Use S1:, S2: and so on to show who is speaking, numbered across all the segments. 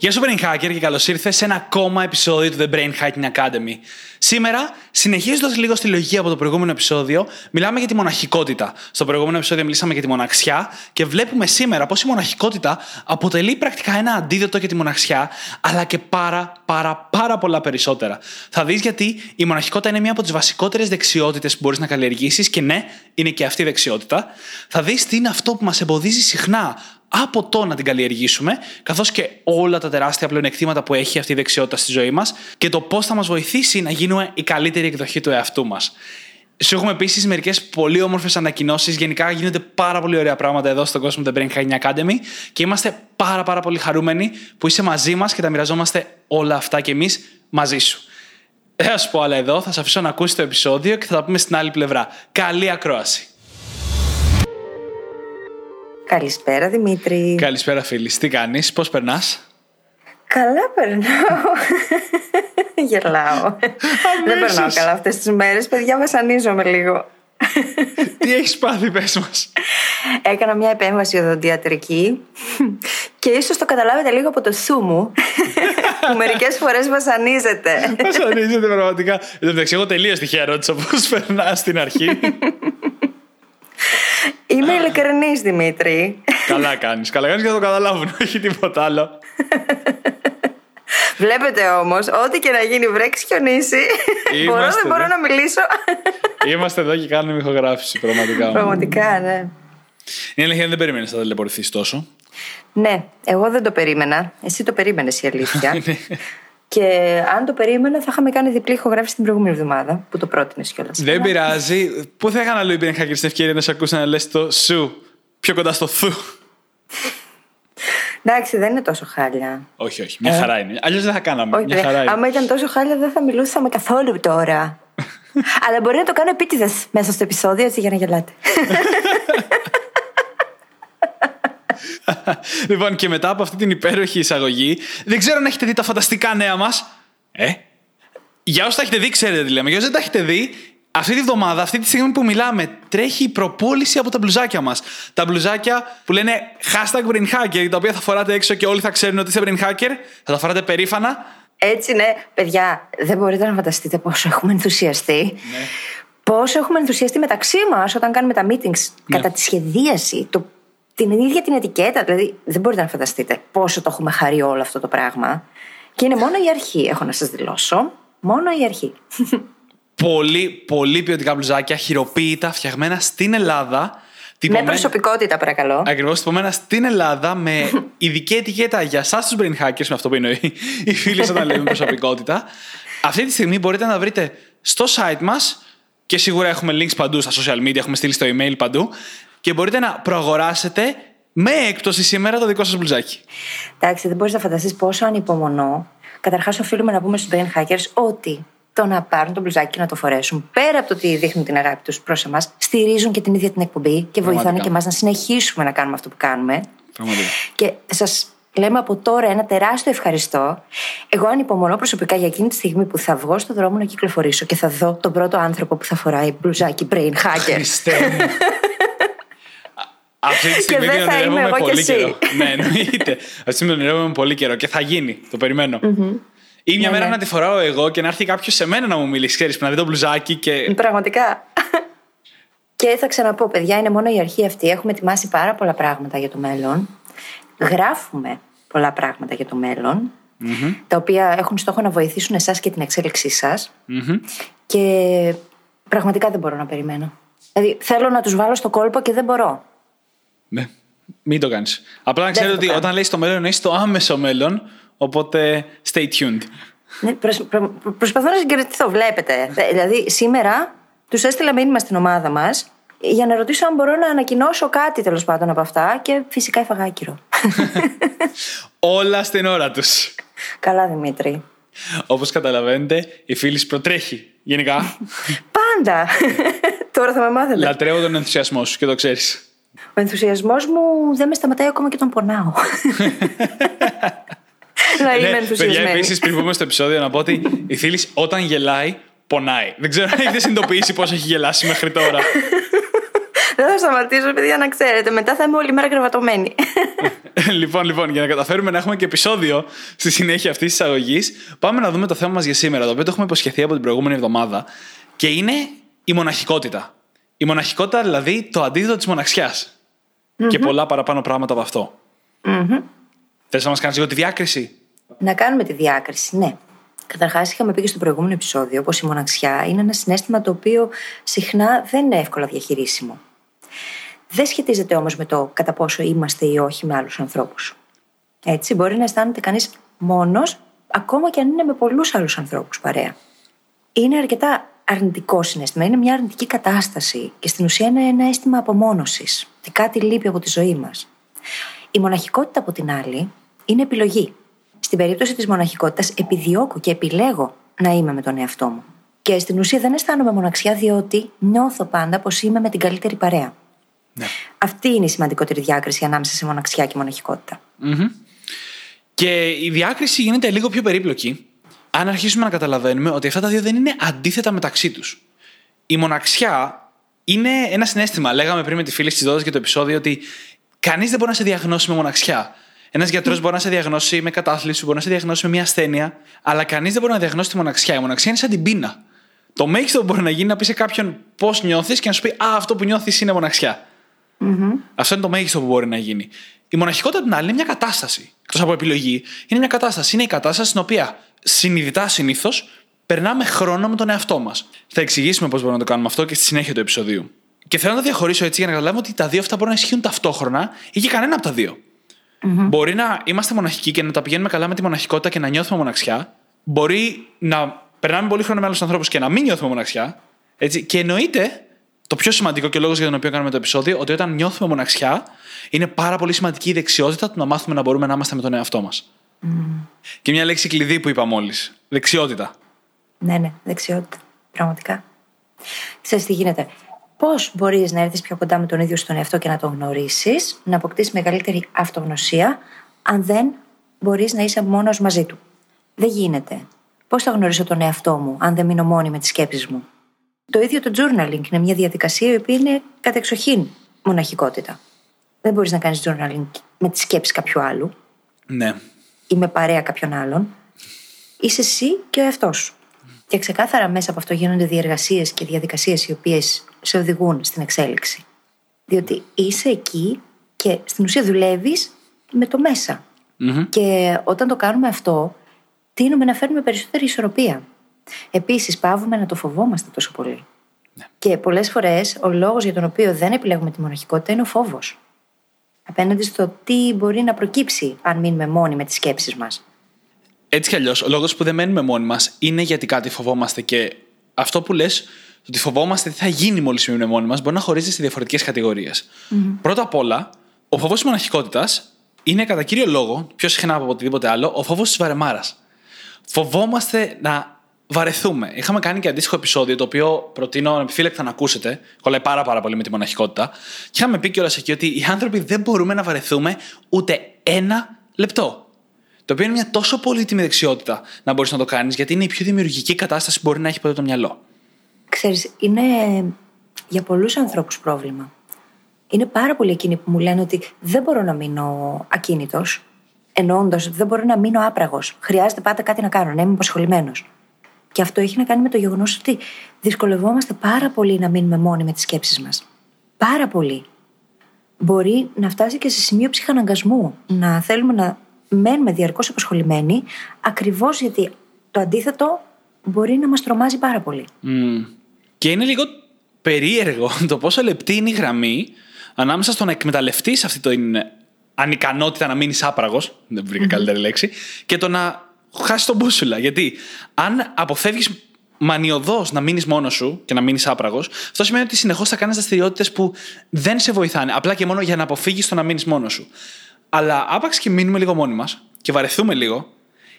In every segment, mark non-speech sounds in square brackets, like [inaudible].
S1: Γεια σου Brain Hacker και καλώς ήρθες σε ένα ακόμα επεισόδιο του The Brain Hacking Academy. Σήμερα, συνεχίζοντας λίγο στη λογική από το προηγούμενο επεισόδιο, μιλάμε για τη μοναχικότητα. Στο προηγούμενο επεισόδιο μιλήσαμε για τη μοναξιά και βλέπουμε σήμερα πως η μοναχικότητα αποτελεί πρακτικά ένα αντίδοτο για τη μοναξιά, αλλά και πάρα πάρα πάρα πολλά περισσότερα. Θα δεις γιατί η μοναχικότητα είναι μία από τις βασικότερες δεξιότητες που μπορείς να καλλιεργήσεις και ναι, είναι και αυτή η δεξιότητα. Θα δεις τι είναι αυτό που μας εμποδίζει συχνά από το να την καλλιεργήσουμε, καθώς και όλα τα τεράστια πλεονεκτήματα που έχει αυτή η δεξιότητα στη ζωή μας και το πώς θα μας βοηθήσει να γίνουμε η καλύτερη εκδοχή του εαυτού μας. Σου έχουμε επίσης μερικές πολύ όμορφες ανακοινώσεις. Γενικά γίνονται πάρα πολύ ωραία πράγματα εδώ στον κόσμο του The Brain Hacking Academy και είμαστε πάρα, πάρα πολύ χαρούμενοι που είσαι μαζί μας και τα μοιραζόμαστε όλα αυτά και εμείς μαζί σου. Δεν θα σου πω άλλα εδώ, θα σε αφήσω να ακούσεις το επεισόδιο και θα τα πούμε στην άλλη πλευρά. Καλή ακρόαση.
S2: Καλησπέρα Δημήτρη.
S1: Καλησπέρα φίλη. Τι κάνεις, πώς περνάς;
S2: Καλά περνάω. [laughs] Γελάω. Δεν περνάω καλά αυτές τις μέρες. Παιδιά βασανίζομαι λίγο.
S1: Τι έχεις πάθει, πες μας.
S2: Έκανα μια επέμβαση οδοντιατρική και ίσως το καταλάβετε λίγο από το σου μου που μερικές φορές βασανίζεται.
S1: Βασανίζεται πραγματικά. Εν τω μεταξύ, εγώ τελείως τυχαία ρώτησα πώς περνάς στην αρχή.
S2: Είμαι ειλικρινής, Δημήτρη.
S1: Καλά κάνεις. Καλά κάνεις και θα το καταλάβουν. [laughs] Όχι τίποτα άλλο.
S2: Βλέπετε όμως, ό,τι και να γίνει, βρέξει χιονίσει. [laughs] μπορώ, δεν μπορώ να μιλήσω.
S1: Είμαστε εδώ και κάνουμε ηχογράφηση, πραγματικά.
S2: Πραγματικά, ναι.
S1: Είναι αλήθεια, δεν περίμενες να ταλαιπωρηθείς τόσο.
S2: Ναι, εγώ δεν το περίμενα. Εσύ το περίμενες η αλήθεια. [laughs] Ναι. Και αν το περίμενα, θα είχαμε κάνει διπλή ηχογράφηση την προηγούμενη εβδομάδα που το πρότεινες κιόλας.
S1: Δεν πειράζει. Πού θα έκανα λίγο είχα και την ευκαιρία να σε ακούσει να λες το σου πιο κοντά στο θου;
S2: Εντάξει, δεν είναι τόσο χάλια.
S1: Όχι, όχι. Μια ε. χαρά είναι. Αλλιώς δεν θα κάναμε. Όχι, μια χαρά είναι.
S2: Άμα ήταν τόσο χάλια, δεν θα μιλούσαμε καθόλου τώρα. [laughs] Αλλά μπορεί να το κάνω επίτηδες μέσα στο επεισόδιο, έτσι για να γελάτε. [laughs]
S1: λοιπόν, και μετά από αυτή την υπέροχη εισαγωγή, δεν ξέρω αν έχετε δει τα φανταστικά νέα μας. Ε; Για όσους τα έχετε δει, ξέρετε τι λέμε. Για όσους δεν τα έχετε δει, αυτή τη βδομάδα, αυτή τη στιγμή που μιλάμε, τρέχει η προπόληση από τα μπλουζάκια μας. Τα μπλουζάκια που λένε hashtag brain hacker, τα οποία θα φοράτε έξω και όλοι θα ξέρουν ότι είστε brain hacker. Θα τα φοράτε περήφανα.
S2: Έτσι, ναι. Παιδιά, δεν μπορείτε να φανταστείτε πόσο έχουμε ενθουσιαστεί. Ναι. Πόσο έχουμε ενθουσιαστεί μεταξύ μας όταν κάνουμε τα meetings ναι. κατά τη σχεδίαση, το την ίδια την ετικέτα. Δηλαδή, δεν μπορείτε να φανταστείτε πόσο το έχουμε χαρεί όλο αυτό το πράγμα. Και είναι μόνο η αρχή, έχω να σας δηλώσω. Μόνο η αρχή.
S1: Πολύ, πολύ ποιοτικά μπλουζάκια, χειροποίητα, φτιαγμένα στην Ελλάδα.
S2: Με προσωπικότητα, παρακαλώ.
S1: Ακριβώς, τυπωμένα στην Ελλάδα με [laughs] ειδική ετικέτα για εσάς τους brain hackers, με αυτό που εννοεί οι φίλοι όταν λέμε προσωπικότητα. Αυτή τη στιγμή μπορείτε να βρείτε στο site μας και σίγουρα έχουμε links παντού στα social media, έχουμε στείλει στο email παντού και μπορείτε να προαγοράσετε με έκπτωση σήμερα το δικό σας μπλουζάκι.
S2: Εντάξει, δεν μπορείς να φανταστείς πόσο ανυπομονώ. Καταρχάς, οφείλουμε να πούμε στους brain hackers ότι το να πάρουν το μπλουζάκι και να το φορέσουν, πέρα από το ότι δείχνουν την αγάπη τους προς εμάς, στηρίζουν και την ίδια την εκπομπή και βοηθάνε και εμάς να συνεχίσουμε να κάνουμε αυτό που κάνουμε.
S1: Πραγματικά.
S2: Και σας λέμε από τώρα ένα τεράστιο ευχαριστώ. Εγώ ανυπομονώ προσωπικά για εκείνη τη στιγμή που θα βγω στον δρόμο να κυκλοφορήσω και θα δω τον πρώτο άνθρωπο που θα φοράει μπλουζάκι brain hacker. [laughs]
S1: Αυτή τη στιγμή
S2: την ονειρεύομαι πολύ καιρό.
S1: ναι, εννοείται. Αυτή τη στιγμή την ονειρεύομαι πολύ καιρό και θα γίνει. Το περιμένω. Ή μια ναι, μέρα ναι. να τη φοράω εγώ και να έρθει κάποιος σε μένα να μου μιλήσει, ξέρεις, να δει το μπλουζάκι και.
S2: Πραγματικά. και θα ξαναπώ, παιδιά, είναι μόνο η αρχή αυτή. Έχουμε ετοιμάσει πάρα πολλά πράγματα για το μέλλον. Γράφουμε πολλά πράγματα για το μελλον τα οποία έχουν στόχο να βοηθήσουν εσάς και την εξέλιξή σας. Και πραγματικά δεν μπορώ να περιμένω. Δηλαδή, θέλω να τους βάλω στο κόλπο και δεν μπορώ.
S1: Ναι. Μην το κάνεις. Απλά να ξέρετε ότι όταν λέει το μέλλον, εννοεί το άμεσο μέλλον. Οπότε stay tuned.
S2: Ναι, προσ, προ, προσπαθώ να συγκρατηθώ. Βλέπετε. Δηλαδή, σήμερα τους έστειλα μήνυμα στην ομάδα μας για να ρωτήσω αν μπορώ να ανακοινώσω κάτι τέλος πάντων από αυτά και φυσικά έφαγα άκυρο. [laughs]
S1: Όλα στην ώρα τους.
S2: Καλά, Δημήτρη.
S1: Όπως καταλαβαίνετε, η φίλη προτρέχει γενικά.
S2: Πάντα. [laughs] Τώρα θα με μάθετε.
S1: Λατρεύω τον ενθουσιασμό σου και το ξέρεις.
S2: Ο ενθουσιασμός μου δεν με σταματάει ακόμα και τον πονάω. να είμαι
S1: Ναι, παιδιά,
S2: ενθουσιασμένη.
S1: επίσης, πριν πούμε στο επεισόδιο, να πω ότι η Φίλη όταν γελάει, πονάει. Δεν ξέρω αν έχετε συνειδητοποιήσει πώς έχει γελάσει μέχρι τώρα.
S2: Δεν θα σταματήσω, παιδιά, να ξέρετε. Μετά θα είμαι όλη μέρα κρεβατωμένη.
S1: λοιπόν, λοιπόν, για να καταφέρουμε να έχουμε και επεισόδιο στη συνέχεια αυτής της εισαγωγής, πάμε να δούμε το θέμα μας για σήμερα, το οποίο το έχουμε υποσχεθεί από την προηγούμενη εβδομάδα. Και είναι η μοναχικότητα. Η μοναχικότητα, δηλαδή το αντίθετο της μοναξιάς. Και πολλά παραπάνω πράγματα από αυτό. Θες να μας κάνεις λίγο τη διάκριση;
S2: να κάνουμε τη διάκριση, ναι. Καταρχάς, είχαμε πει και στο προηγούμενο επεισόδιο πως η μοναξιά είναι ένα συνέστημα το οποίο συχνά δεν είναι εύκολα διαχειρίσιμο. Δεν σχετίζεται όμως με το κατά πόσο είμαστε ή όχι με άλλους ανθρώπους. Έτσι, μπορεί να αισθάνεται κανείς μόνος, ακόμα και αν είναι με πολλούς άλλους ανθρώπους παρέα. Είναι αρκετά αρνητικό συνέστημα. Είναι μια αρνητική κατάσταση και στην ουσία είναι ένα αίσθημα απομόνωσης. Ότι κάτι λείπει από τη ζωή μας. Η μοναχικότητα, από την άλλη, είναι επιλογή. Στην περίπτωση της μοναχικότητας, επιδιώκω και επιλέγω να είμαι με τον εαυτό μου. Και στην ουσία δεν αισθάνομαι μοναξιά, διότι νιώθω πάντα πως είμαι με την καλύτερη παρέα.
S1: Ναι.
S2: Αυτή είναι η σημαντικότερη διάκριση ανάμεσα σε μοναξιά και μοναχικότητα.
S1: Και η διάκριση γίνεται λίγο πιο περίπλοκη αν αρχίσουμε να καταλαβαίνουμε ότι αυτά τα δύο δεν είναι αντίθετα μεταξύ τους. Η μοναξιά είναι ένα συνέστημα. Λέγαμε πριν με τη φίλη τη Δόδα και το επεισόδιο ότι κανείς δεν μπορεί να σε διαγνώσει με μοναξιά. Ένας γιατρός μπορεί να σε διαγνώσει με κατάθλιψη, μπορεί να σε διαγνώσει με μια ασθένεια, αλλά κανείς δεν μπορεί να διαγνώσει τη μοναξιά. Η μοναξιά είναι σαν την πείνα. Το μέγιστο που μπορεί να γίνει να πει σε κάποιον πώς νιώθεις και να σου πει Α, αυτό που νιώθεις είναι μοναξιά. Αυτό είναι το μέγιστο που μπορεί να γίνει. Η μοναχικότητα την άλλη είναι μια κατάσταση. Εκτός από επιλογή, είναι μια κατάσταση. Είναι η κατάσταση στην οποία συνειδητά συνήθως περνάμε χρόνο με τον εαυτό μας. Θα εξηγήσουμε πώς μπορούμε να το κάνουμε αυτό και στη συνέχεια του επεισοδίου. Και θέλω να το διαχωρίσω έτσι για να καταλάβουμε ότι τα δύο αυτά μπορούν να ισχύουν ταυτόχρονα ή και κανένα από τα δύο. Μπορεί να είμαστε μοναχικοί και να τα πηγαίνουμε καλά με τη μοναχικότητα και να νιώθουμε μοναξιά. Μπορεί να περνάμε πολύ χρόνο με άλλους ανθρώπους και να μην νιώθουμε μοναξιά. Έτσι. Και εννοείται το πιο σημαντικό και ο λόγος για τον οποίο κάνουμε το επεισόδιο, ότι όταν νιώθουμε μοναξιά, είναι πάρα πολύ σημαντική η δεξιότητα του να μάθουμε να μπορούμε να είμαστε με τον εαυτό μας. Και μια λέξη κλειδί που είπα μόλις. Δεξιότητα.
S2: Ναι, ναι, δεξιότητα. Πραγματικά. Ξέρεις τι γίνεται. Πώς μπορείς να έρθεις πιο κοντά με τον ίδιο στον εαυτό και να τον γνωρίσεις, να αποκτήσεις μεγαλύτερη αυτογνωσία, αν δεν μπορείς να είσαι μόνος μαζί του. Δεν γίνεται. Πώς θα γνωρίσω τον εαυτό μου, αν δεν μείνω μόνη με τις σκέψεις μου; Το ίδιο το journaling είναι μια διαδικασία η οποία είναι κατεξοχήν μοναχικότητα. Δεν μπορείς να κάνεις journaling με τις σκέψεις κάποιου άλλου
S1: Ναι.
S2: Ή με παρέα κάποιον άλλον. Είσαι εσύ και ο εαυτός σου. Και ξεκάθαρα μέσα από αυτό γίνονται διεργασίες και διαδικασίες οι οποίες σε οδηγούν στην εξέλιξη. Διότι είσαι εκεί και στην ουσία δουλεύεις με το μεσα Και όταν το κάνουμε αυτό, τείνουμε να φέρνουμε περισσότερη ισορροπία. Επίσης, πάβουμε να το φοβόμαστε τόσο πολύ. Και πολλές φορές ο λόγος για τον οποίο δεν επιλέγουμε τη μοναχικότητα είναι ο φόβος. Απέναντι στο τι μπορεί να προκύψει αν μείνουμε μόνοι με τις σκέψεις μας.
S1: Έτσι κι αλλιώς, ο λόγος που δεν μένουμε μόνοι μας είναι γιατί κάτι φοβόμαστε. Και αυτό που λες, ότι φοβόμαστε τι θα γίνει μόλις μείνουμε μόνοι μας, μπορεί να χωρίζεται σε διαφορετικές κατηγορίες. Πρώτα απ' όλα, ο φόβος της μοναχικότητας είναι κατά κύριο λόγο, πιο συχνά από οτιδήποτε άλλο, ο φόβος της βαρεμάρας. Φοβόμαστε να βαρεθούμε. Είχαμε κάνει και αντίστοιχο επεισόδιο, το οποίο προτείνω ανεπιφύλακτα να ακούσετε. Κολλάει πάρα, πάρα πολύ με τη μοναχικότητα. Και είχαμε πει κιόλας εκεί ότι οι άνθρωποι δεν μπορούμε να βαρεθούμε ούτε ένα λεπτό. Το οποίο είναι μια τόσο πολύτιμη δεξιότητα να μπορείς να το κάνεις, γιατί είναι η πιο δημιουργική κατάσταση που μπορεί να έχει ποτέ το μυαλό.
S2: Ξέρεις, είναι για πολλούς ανθρώπους πρόβλημα. Είναι πάρα πολλοί εκείνοι που μου λένε ότι δεν μπορώ να μείνω ακίνητος, εννοώντας ότι δεν μπορώ να μείνω άπραγος. Χρειάζεται πάντα κάτι να κάνω, να είμαι απασχολημένος. Και αυτό έχει να κάνει με το γεγονός ότι δυσκολευόμαστε πάρα πολύ να μείνουμε μόνοι με τις σκέψεις μας. Πάρα πολύ. Μπορεί να φτάσει και σε σημείο ψυχαναγκασμού. Να θέλουμε να μένουμε διαρκώς απασχολημένοι, ακριβώς γιατί το αντίθετο μπορεί να μας τρομάζει πάρα πολύ.
S1: Μμμ. Και είναι λίγο περίεργο [laughs] το πόσο λεπτή είναι η γραμμή ανάμεσα στο να εκμεταλλευτείς αυτή την ανικανότητα να μείνεις άπραγος, δεν βρήκα καλύτερη λέξη, και το να χάσει τον μπούσουλα. Γιατί αν αποφεύγεις μανιωδώς να μείνεις μόνος σου και να μείνεις άπραγος, αυτό σημαίνει ότι συνεχώς θα κάνεις δραστηριότητες που δεν σε βοηθάνε, απλά και μόνο για να αποφύγεις το να μείνεις μόνος σου. Αλλά άπαξ και μείνουμε λίγο μόνοι μας και βαρεθούμε λίγο,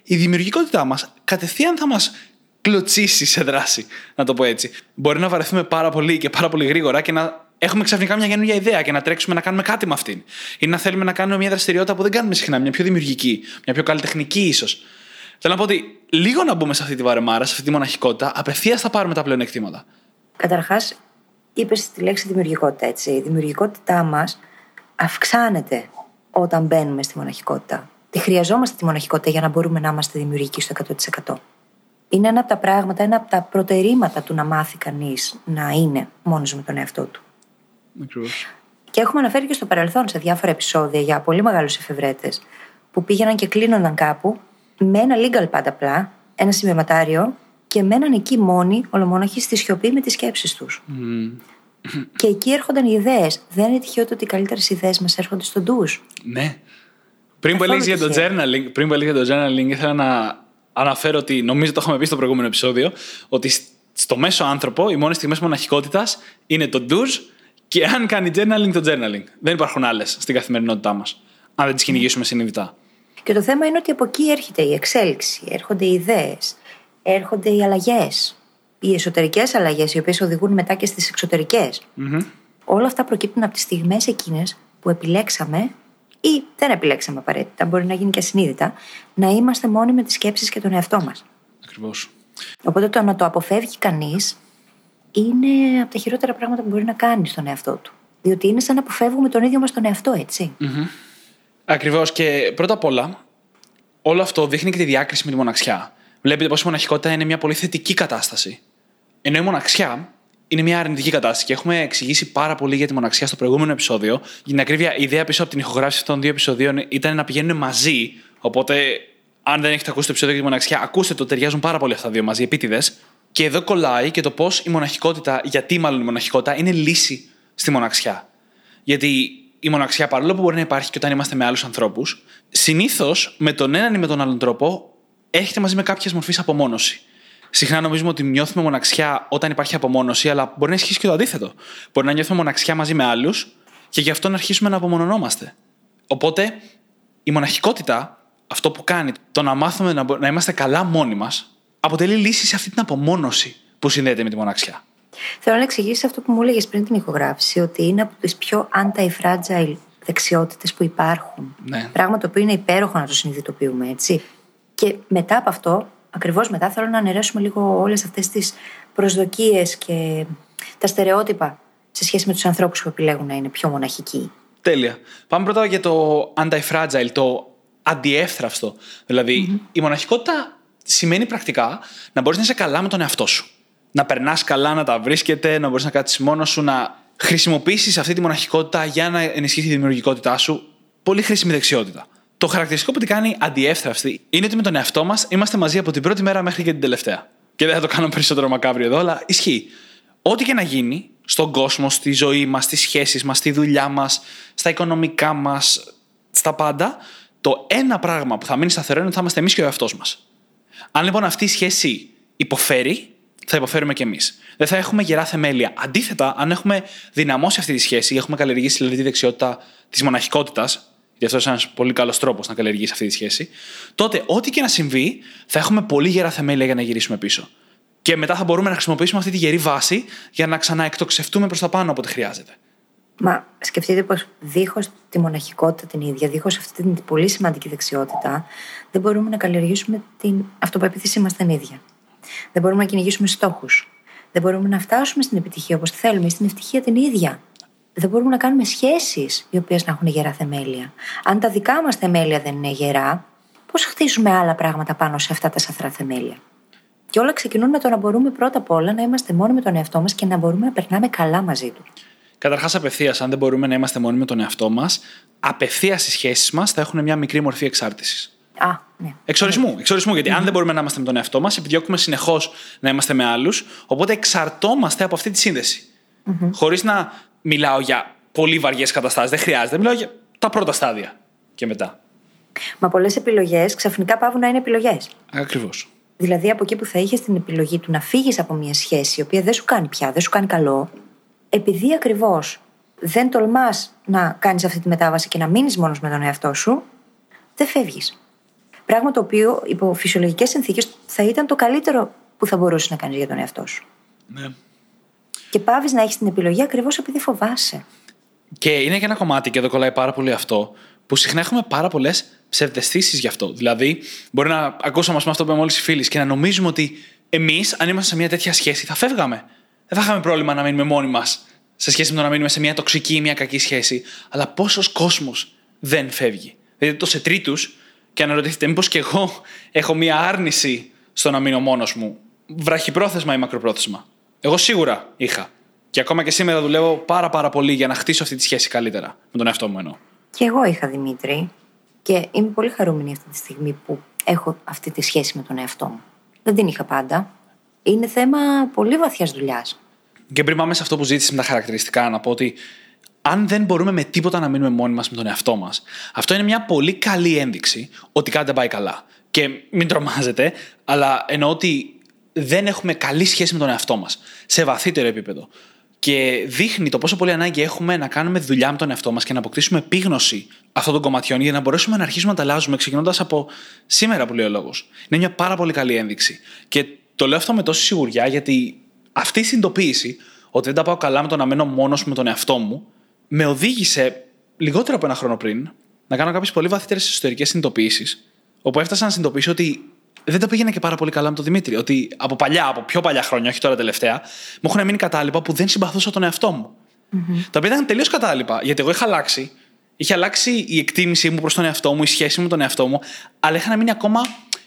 S1: η δημιουργικότητά μας κατευθείαν θα μας κλωτσίσει σε δράση, να το πω έτσι. Μπορεί να βαρεθούμε πάρα πολύ και πάρα πολύ γρήγορα και να έχουμε ξαφνικά μια καινούργια ιδέα και να τρέξουμε να κάνουμε κάτι με αυτήν. Ή να θέλουμε να κάνουμε μια δραστηριότητα που δεν κάνουμε συχνά, μια πιο δημιουργική, μια πιο καλλιτεχνική ίσως. Θέλω να πω ότι λίγο να μπούμε σε αυτή τη βαρεμάρα, σε αυτή τη μοναχικότητα, απευθείας θα πάρουμε τα πλεονεκτήματα.
S2: Καταρχάς, είπες τη λέξη δημιουργικότητα, έτσι. Η δημιουργικότητά μας αυξάνεται όταν μπαίνουμε στη μοναχικότητα. Τη χρειαζόμαστε τη μοναχικότητα για να μπορούμε να είμαστε δημιουργικοί στο 100%. Είναι ένα από τα πράγματα, ένα από τα προτερήματα του να μάθει κανείς να είναι μόνος με τον εαυτό του.
S1: Ακριβώς.
S2: Και έχουμε αναφέρει και στο παρελθόν σε διάφορα επεισόδια για πολύ μεγάλους εφευρέτες που πήγαιναν και κλείνονταν κάπου με ένα legal pad απλά, ένα σημειωματάριο και μέναν εκεί μόνοι, ολομόναχοι, στη σιωπή με τις σκέψεις τους. Και εκεί έρχονταν οι ιδέες. Δεν είναι τυχαίο ότι οι καλύτερες ιδέες μας έρχονται στο ντους.
S1: Ναι. Πριν που
S2: Καθόλου
S1: έλεγες για το
S2: τυχαίο.
S1: journaling, πριν που έλεγες για το journaling, ήθελα να αναφέρω ότι νομίζω το είχαμε πει στο προηγούμενο επεισόδιο, ότι σ- στο μέσο άνθρωπο οι μόνες στιγμές μοναχικότητας είναι το ντουζ και αν κάνει journaling το journaling. Δεν υπάρχουν άλλες στην καθημερινότητά μας. Αν δεν τις κυνηγήσουμε συνειδητά.
S2: Και το θέμα είναι ότι από εκεί έρχεται η εξέλιξη, έρχονται οι ιδέες, έρχονται οι αλλαγές. Οι εσωτερικές αλλαγές, οι οποίες οδηγούν μετά και στις εξωτερικές. Όλα αυτά προκύπτουν από τις στιγμές εκείνες που επιλέξαμε ή δεν επιλέξαμε απαραίτητα, μπορεί να γίνει και ασυνείδητα, να είμαστε μόνοι με τις σκέψεις και τον εαυτό μας.
S1: Ακριβώς.
S2: Οπότε το να το αποφεύγει κανείς είναι από τα χειρότερα πράγματα που μπορεί να κάνει στον εαυτό του. Διότι είναι σαν να αποφεύγουμε τον ίδιο μας τον εαυτό, έτσι.
S1: Ακριβώς. Και πρώτα απ' όλα, όλο αυτό δείχνει και τη διάκριση με τη μοναξιά. Βλέπετε πω η μοναχικότητα είναι μια πολύ θετική κατάσταση. Ενώ η μοναξιά είναι μια αρνητική κατάσταση. Και έχουμε εξηγήσει πάρα πολύ για τη μοναξιά στο προηγούμενο επεισόδιο. Για την ακρίβεια, η ιδέα πίσω από την ηχογράφηση αυτών των δύο επεισοδίων ήταν να πηγαίνουν μαζί. Οπότε, αν δεν έχετε ακούσει το επεισόδιο για τη μοναξιά, ακούστε το, ταιριάζουν πάρα πολύ αυτά τα δύο μαζί, επίτηδες. Και εδώ κολλάει και το πώς η μοναχικότητα, γιατί μάλλον η μοναχικότητα, είναι λύση στη μοναξιά. Γιατί η μοναξιά, παρόλο που μπορεί να υπάρχει και όταν είμαστε με άλλους ανθρώπους, συνήθως με τον έναν ή με τον άλλον τρόπο έρχεται μαζί με κάποια μορφή απομόνωση. Συχνά νομίζουμε ότι νιώθουμε μοναξιά όταν υπάρχει απομόνωση, αλλά μπορεί να ισχύσει και το αντίθετο. Μπορεί να νιώθουμε μοναξιά μαζί με άλλους και γι' αυτό να αρχίσουμε να απομονωνόμαστε. Οπότε η μοναχικότητα, αυτό που κάνει, το να μάθουμε να, μπο- να είμαστε καλά μόνοι μας, αποτελεί λύση σε αυτή την απομόνωση που συνδέεται με τη μοναξιά.
S2: Θέλω να εξηγήσει αυτό που μου έλεγες πριν την ηχογράφηση, ότι είναι από τις πιο anti-fragile δεξιότητες που υπάρχουν.
S1: Ναι.
S2: Πράγμα το οποίο είναι υπέροχο να το συνειδητοποιούμε, έτσι. Και μετά από αυτό, ακριβώς μετά, θέλω να αναιρέσουμε λίγο όλες αυτές τις προσδοκίες και τα στερεότυπα σε σχέση με τους ανθρώπους που επιλέγουν να είναι πιο μοναχικοί.
S1: Τέλεια. Πάμε πρώτα για το anti-fragile, το αντιεύθραυστο. Δηλαδή, η μοναχικότητα σημαίνει πρακτικά να μπορείς να είσαι καλά με τον εαυτό σου. Να περνάς καλά, να τα βρίσκεται, να μπορείς να κάτσεις μόνος σου, να χρησιμοποιήσεις αυτή τη μοναχικότητα για να ενισχύσει τη δημιουργικότητά σου. Πολύ χρήσιμη δεξιότητα. Το χαρακτηριστικό που την κάνει αντιεύθραυστη είναι ότι με τον εαυτό μας είμαστε μαζί από την πρώτη μέρα μέχρι και την τελευταία. Και δεν θα το κάνω περισσότερο μακάβριο εδώ, αλλά ισχύει. Ό,τι και να γίνει στον κόσμο, στη ζωή μας, στις σχέσεις μας, στη δουλειά μας, στα οικονομικά μας, στα πάντα, το ένα πράγμα που θα μείνει σταθερό είναι ότι θα είμαστε εμείς και ο εαυτός μας. Αν λοιπόν αυτή η σχέση υποφέρει, θα υποφέρουμε κι εμείς. Δεν θα έχουμε γερά θεμέλια. Αντίθετα, αν έχουμε δυναμώσει αυτή τη σχέση, έχουμε καλλιεργήσει δηλαδή τη δεξιότητα της μοναχικότητας, γιατί αυτός είναι ένας πολύ καλός τρόπος να καλλιεργήσει αυτή τη σχέση, τότε ό,τι και να συμβεί, θα έχουμε πολύ γερά θεμέλια για να γυρίσουμε πίσω. Και μετά θα μπορούμε να χρησιμοποιήσουμε αυτή τη γερή βάση για να ξαναεκτοξευτούμε προς τα πάνω όποτε χρειάζεται.
S2: Μα σκεφτείτε πως δίχως τη μοναχικότητα την ίδια, δίχως αυτή την πολύ σημαντική δεξιότητα, δεν μπορούμε να καλλιεργήσουμε την αυτοπεποίθησή μα την ίδια. Δεν μπορούμε να κυνηγήσουμε στόχους. Δεν μπορούμε να φτάσουμε στην επιτυχία όπως θέλουμε ή στην ευτυχία την ίδια. Δεν μπορούμε να κάνουμε σχέσεις οι οποίες να έχουν γερά θεμέλια. Αν τα δικά μας θεμέλια δεν είναι γερά, πώς χτίζουμε άλλα πράγματα πάνω σε αυτά τα σαθρά θεμέλια; Και όλα ξεκινούν με το να μπορούμε πρώτα απ' όλα να είμαστε μόνοι με τον εαυτό μας και να μπορούμε να περνάμε καλά μαζί του.
S1: Καταρχάς, απευθείας, αν δεν μπορούμε να είμαστε μόνοι με τον εαυτό μας, απευθείας οι σχέσεις μας θα έχουν μια μικρή μορφή εξάρτησης.
S2: Α, ναι.
S1: Εξορισμού. Εξορισμού γιατί αν δεν μπορούμε να είμαστε με τον εαυτό μας, επιδιώκουμε συνεχώς να είμαστε με άλλους, οπότε εξαρτώμαστε από αυτή τη συνδεση Χωρίς να μιλάω για πολύ βαριές καταστάσεις. Δεν χρειάζεται. Μιλάω για τα πρώτα στάδια και μετά.
S2: Μα πολλές επιλογές ξαφνικά πάβουν να είναι επιλογές.
S1: Ακριβώς.
S2: Δηλαδή από εκεί που θα είχες την επιλογή του να φύγεις από μια σχέση η οποία δεν σου κάνει πια, δεν σου κάνει καλό, επειδή ακριβώς δεν τολμάς να κάνεις αυτή τη μετάβαση και να μείνεις μόνος με τον εαυτό σου, δεν φεύγεις. Πράγμα το οποίο υπό φυσιολογικές συνθήκες θα ήταν το καλύτερο που θα μπορούσε να κάνεις για τον εαυτό σου.
S1: Ναι.
S2: Και πάβεις να έχεις την επιλογή ακριβώς επειδή φοβάσαι.
S1: Και είναι και ένα κομμάτι, και εδώ κολλάει πάρα πολύ αυτό, που συχνά έχουμε πάρα πολλές ψευδεστήσεις γι' αυτό. Δηλαδή, μπορεί να ακούσαμε αυτό που είπαμε όλοι οι φίλοι και να νομίζουμε ότι εμείς, αν ήμασταν σε μια τέτοια σχέση, θα φεύγαμε. Δεν θα είχαμε πρόβλημα να μείνουμε μόνοι μας σε σχέση με το να μείνουμε σε μια τοξική ή μια κακή σχέση. Αλλά πόσος κόσμος δεν φεύγει. Δηλαδή, το σε τρίτους και αναρωτηθείτε, μήπως και εγώ έχω μια άρνηση στο να μείνω μόνος μου, βραχυπρόθεσμα ή μακροπρόθεσμα; Εγώ σίγουρα είχα. Και ακόμα και σήμερα δουλεύω πάρα πάρα πολύ για να χτίσω αυτή τη σχέση καλύτερα με τον εαυτό μου εννοώ.
S2: Και εγώ είχα Δημήτρη και είμαι πολύ χαρούμενη αυτή τη στιγμή που έχω αυτή τη σχέση με τον εαυτό μου. Δεν την είχα πάντα. Είναι θέμα πολύ βαθιάς δουλειάς.
S1: Και πριν πάμε σε αυτό που ζήτησες με τα χαρακτηριστικά, να πω ότι αν δεν μπορούμε με τίποτα να μείνουμε μόνοι μας με τον εαυτό μας, αυτό είναι μια πολύ καλή ένδειξη ότι κάτι δεν πάει καλά. Και μην τρομάζετε, αλλά εννοώ ότι δεν έχουμε καλή σχέση με τον εαυτό μας σε βαθύτερο επίπεδο. Και δείχνει το πόσο πολύ ανάγκη έχουμε να κάνουμε δουλειά με τον εαυτό μας και να αποκτήσουμε επίγνωση αυτών των κομματιών για να μπορέσουμε να αρχίσουμε να τα αλλάζουμε, ξεκινώντας από σήμερα που λέει ο λόγος. Είναι μια πάρα πολύ καλή ένδειξη. Και το λέω αυτό με τόση σιγουριά γιατί αυτή η συνειδητοποίηση ότι δεν τα πάω καλά με το να μένω μόνος με τον εαυτό μου, με οδήγησε λιγότερο από ένα χρόνο πριν να κάνω κάποιες πολύ βαθύτερες εσωτερικέ συνειδητοποιήσεις, όπου έφτασα να συνειδητοποιήσω ότι δεν τα πήγαινα και πάρα πολύ καλά με τον Δημήτρη. Ότι από παλιά, από πιο παλιά χρόνια, όχι τώρα τελευταία, μου έχουν μείνει κατάλοιπα που δεν συμπαθούσα τον εαυτό μου. Mm-hmm. Τα οποία ήταν τελείως κατάλοιπα, γιατί εγώ είχα αλλάξει. Είχε αλλάξει η εκτίμησή μου προς τον εαυτό μου, η σχέση μου με τον εαυτό μου, αλλά είχαν μείνει ακόμα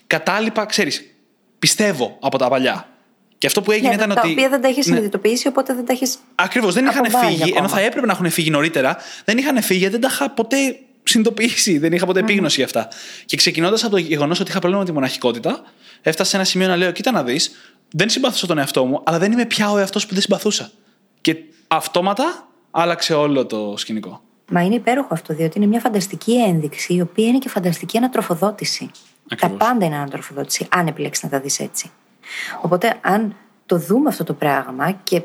S1: κατάλοιπα, ξέρεις, πιστεύω από τα παλιά. Και αυτό που έγινε
S2: ναι,
S1: ήταν
S2: τα
S1: ότι.
S2: Τα οποία δεν τα έχεις συνειδητοποιήσει, οπότε δεν τα έχεις.
S1: Ακριβώς, δεν είχαν φύγει, ενώ θα έπρεπε να έχουν φύγει νωρίτερα. Δεν είχαν φύγει γιατί δεν τα είχα ποτέ συνειδητοποιήσει, δεν είχα ποτέ επίγνωση για αυτά. Και ξεκινώντας από το γεγονός ότι είχα πρόβλημα με τη μοναχικότητα, έφτασα σε ένα σημείο να λέω: Κοίτα να δεις, δεν συμπαθούσα τον εαυτό μου, αλλά δεν είμαι πια ο εαυτός που δεν συμπαθούσα. Και αυτόματα άλλαξε όλο το σκηνικό.
S2: Μα είναι υπέροχο αυτό, διότι είναι μια φανταστική ένδειξη, η οποία είναι και φανταστική ανατροφοδότηση.
S1: Ακριβώς.
S2: Τα πάντα είναι ανατροφοδότηση, αν επιλέξεις να τα δεις έτσι. Οπότε, αν το δούμε αυτό το πράγμα και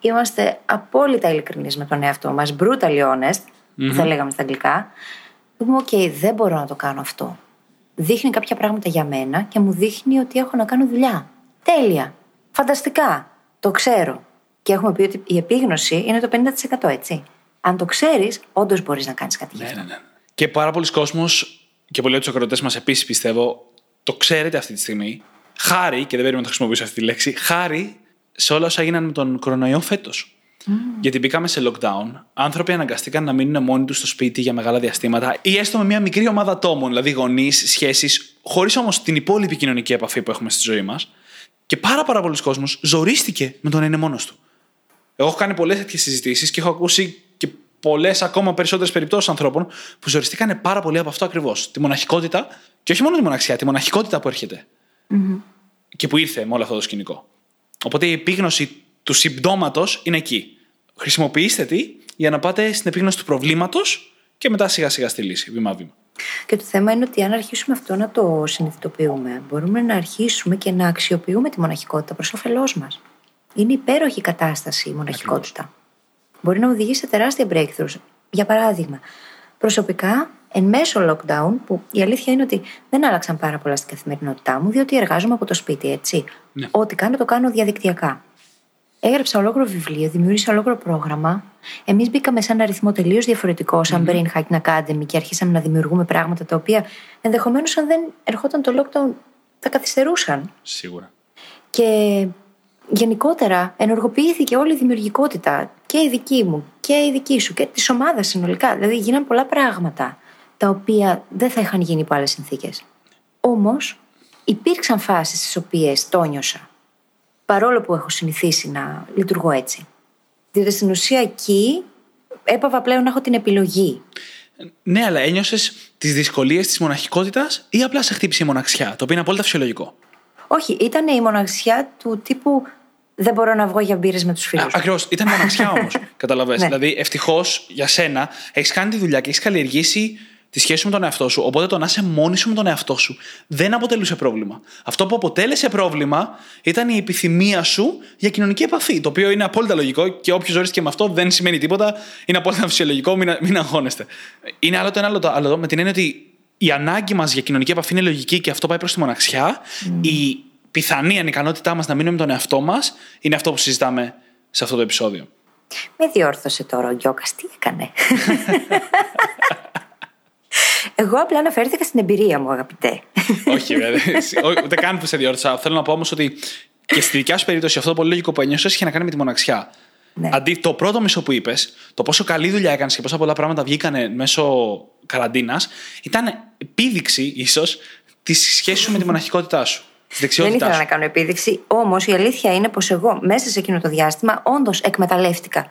S2: είμαστε απόλυτα ειλικρινείς με τον εαυτό μας, brutally honest, mm-hmm. θα λέγαμε στα αγγλικά, πούμε, OK, δεν μπορώ να το κάνω αυτό. Δείχνει κάποια πράγματα για μένα και μου δείχνει ότι έχω να κάνω δουλειά. Τέλεια. Φανταστικά. Το ξέρω. Και έχουμε πει ότι η επίγνωση είναι το 50%, έτσι. Αν το ξέρεις, όντως μπορείς να κάνεις κάτι γι'
S1: Ναι,
S2: αυτό.
S1: ναι, ναι. Και πάρα πολλοί κόσμος και πολλοί από τους ακροτέ μας επίσης πιστεύω το ξέρετε αυτή τη στιγμή. Χάρη, και δεν πρέπει να το χρησιμοποιήσω αυτή τη λέξη, χάρη σε όλα όσα έγιναν με τον κορονοϊό φέτος. Γιατί μπήκαμε σε lockdown, άνθρωποι αναγκαστήκαν να μείνουν μόνοι τους στο σπίτι για μεγάλα διαστήματα ή έστω με μια μικρή ομάδα ατόμων, δηλαδή γονείς, σχέσεις, χωρίς όμως την υπόλοιπη κοινωνική επαφή που έχουμε στη ζωή μας. Και πάρα, πάρα πολλοί κόσμος ζορίστηκε με το να είναι μόνος του. Εγώ έχω κάνει πολλές τέτοιες συζητήσεις και έχω ακούσει και πολλές ακόμα περισσότερες περιπτώσεις ανθρώπων που ζοριστήκανε πάρα πολύ από αυτό ακριβώς. Τη μοναχικότητα και όχι μόνο τη μοναξιά, τη μοναχικότητα που ερχεται Και που ήρθε με όλο αυτό το σκηνικό. Οπότε η επίγνωση του συμπτώματος είναι εκεί. Χρησιμοποιήστε τη για να πάτε στην επίγνωση του προβλήματος και μετά σιγά σιγά στη λύση, βήμα-βήμα.
S2: Και το θέμα είναι ότι αν αρχίσουμε αυτό να το συνειδητοποιούμε, μπορούμε να αρχίσουμε και να αξιοποιούμε τη μοναχικότητα προς όφελός μας. Είναι υπέροχη κατάσταση η μοναχικότητα. Μπορεί να οδηγήσει σε τεράστια breakthroughs. Για παράδειγμα, προσωπικά, εν μέσω lockdown, που η αλήθεια είναι ότι δεν άλλαξαν πάρα πολλά στην καθημερινότητά μου, διότι εργάζομαι από το σπίτι, έτσι.
S1: Ναι.
S2: Ό,τι κάνω, το κάνω διαδικτυακά. Έγραψα ολόκληρο βιβλίο, δημιούργησα ολόκληρο πρόγραμμα. Εμείς μπήκαμε σε ένα ρυθμό τελείως διαφορετικό, σαν Brain Hacking Academy, και αρχίσαμε να δημιουργούμε πράγματα τα οποία ενδεχομένως, αν δεν ερχόταν το lockdown, θα καθυστερούσαν.
S1: Σίγουρα.
S2: Και γενικότερα ενεργοποιήθηκε όλη η δημιουργικότητα και η δική μου και η δική σου και της ομάδας συνολικά. Δηλαδή γίναν πολλά πράγματα τα οποία δεν θα είχαν γίνει υπό άλλε συνθήκες. Όμως υπήρξαν φάσεις στις οποίες το νιώσα. Παρόλο που έχω συνηθίσει να λειτουργώ έτσι. Διότι στην ουσία εκεί έπαβα πλέον να έχω την επιλογή.
S1: Ναι, αλλά ένιωσες τις δυσκολίες της μοναχικότητας ή απλά σε χτύπησε η μοναξιά, το οποίο είναι απόλυτα φυσιολογικό;
S2: Όχι, ήταν η μοναξιά του τύπου δεν μπορώ να βγω για μπύρες με τους φίλους.
S1: Ακριβώς. Ήταν μοναξιά όμως. [laughs] Καταλαβαίνετε.
S2: Ναι.
S1: Δηλαδή, ευτυχώς για σένα έχεις κάνει τη δουλειά και έχεις καλλιεργήσει τη σχέση σου με τον εαυτό σου. Οπότε το να είσαι μόνη σου με τον εαυτό σου δεν αποτελούσε πρόβλημα. Αυτό που αποτέλεσε πρόβλημα ήταν η επιθυμία σου για κοινωνική επαφή. Το οποίο είναι απόλυτα λογικό και όποιος ζορίστηκε με αυτό δεν σημαίνει τίποτα. Είναι απόλυτα φυσιολογικό, μην, μην αγχώνεστε. Είναι άλλο το ένα, άλλο το άλλο με την έννοια ότι η ανάγκη μας για κοινωνική επαφή είναι λογική και αυτό πάει προς τη μοναξιά. Η πιθανή ανικανότητά μας να μείνουμε με τον εαυτό μας είναι αυτό που συζητάμε σε αυτό το επεισόδιο.
S2: Με διόρθωσε τώρα ο Γιώκα, τι έκανε; [laughs] Εγώ απλά αναφέρθηκα στην εμπειρία μου, αγαπητέ.
S1: Όχι, βέβαια. Ούτε καν που σε διόρθωσα. Θέλω να πω όμως ότι και στη δικιά σου περίπτωση αυτό το πολύ λογικό που ένιωσες είχε να κάνει με τη μοναξιά.
S2: Ναι.
S1: Αντί το πρώτο μισό που είπες, το πόσο καλή δουλειά έκανες και πόσα πολλά πράγματα βγήκαν μέσω καραντίνας, ήταν επίδειξη ίσως της σχέσης σου με τη μοναχικότητά σου.
S2: Δεν ήθελα να κάνω επίδειξη, όμως η αλήθεια είναι πως εγώ μέσα σε εκείνο το διάστημα όντως εκμεταλλεύτηκα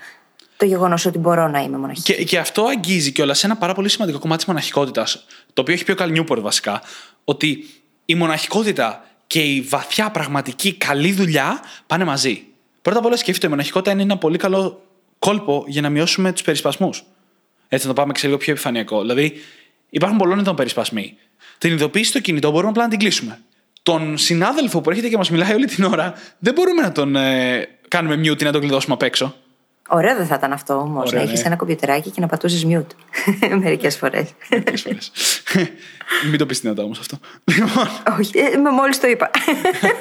S2: το γεγονός ότι μπορώ να είμαι μοναχική.
S1: Και, και αυτό αγγίζει κιόλας σε ένα πάρα πολύ σημαντικό κομμάτι της μοναχικότητας, το οποίο έχει πει ο Καλ Νιούπορ βασικά, ότι η μοναχικότητα και η βαθιά πραγματική καλή δουλειά πάνε μαζί. Πρώτα απ' όλα σκέφτεται, η μοναχικότητα είναι ένα πολύ καλό κόλπο για να μειώσουμε τους περισπασμούς. Έτσι να το πάμε και σε λίγο πιο επιφανειακό. Δηλαδή, υπάρχουν πολλών ειδών περισπασμοί. Την ειδοποίηση στο κινητό μπορούμε απλά να την κλείσουμε. Τον συνάδελφο που έρχεται και μας μιλάει όλη την ώρα, δεν μπορούμε να τον ε, κάνουμε mute ή να τον κλειδώσουμε απ' έξω.
S2: Ωραίο δεν θα ήταν αυτό όμως. Να έχεις ναι. ένα κομπιουτεράκι και να πατούσες mute. [laughs] Μερικές φορές.
S1: Μερικές φορές. [laughs] Μην το πεις δυνατά όμως αυτό.
S2: Λοιπόν. Όχι, ε, μόλις το είπα.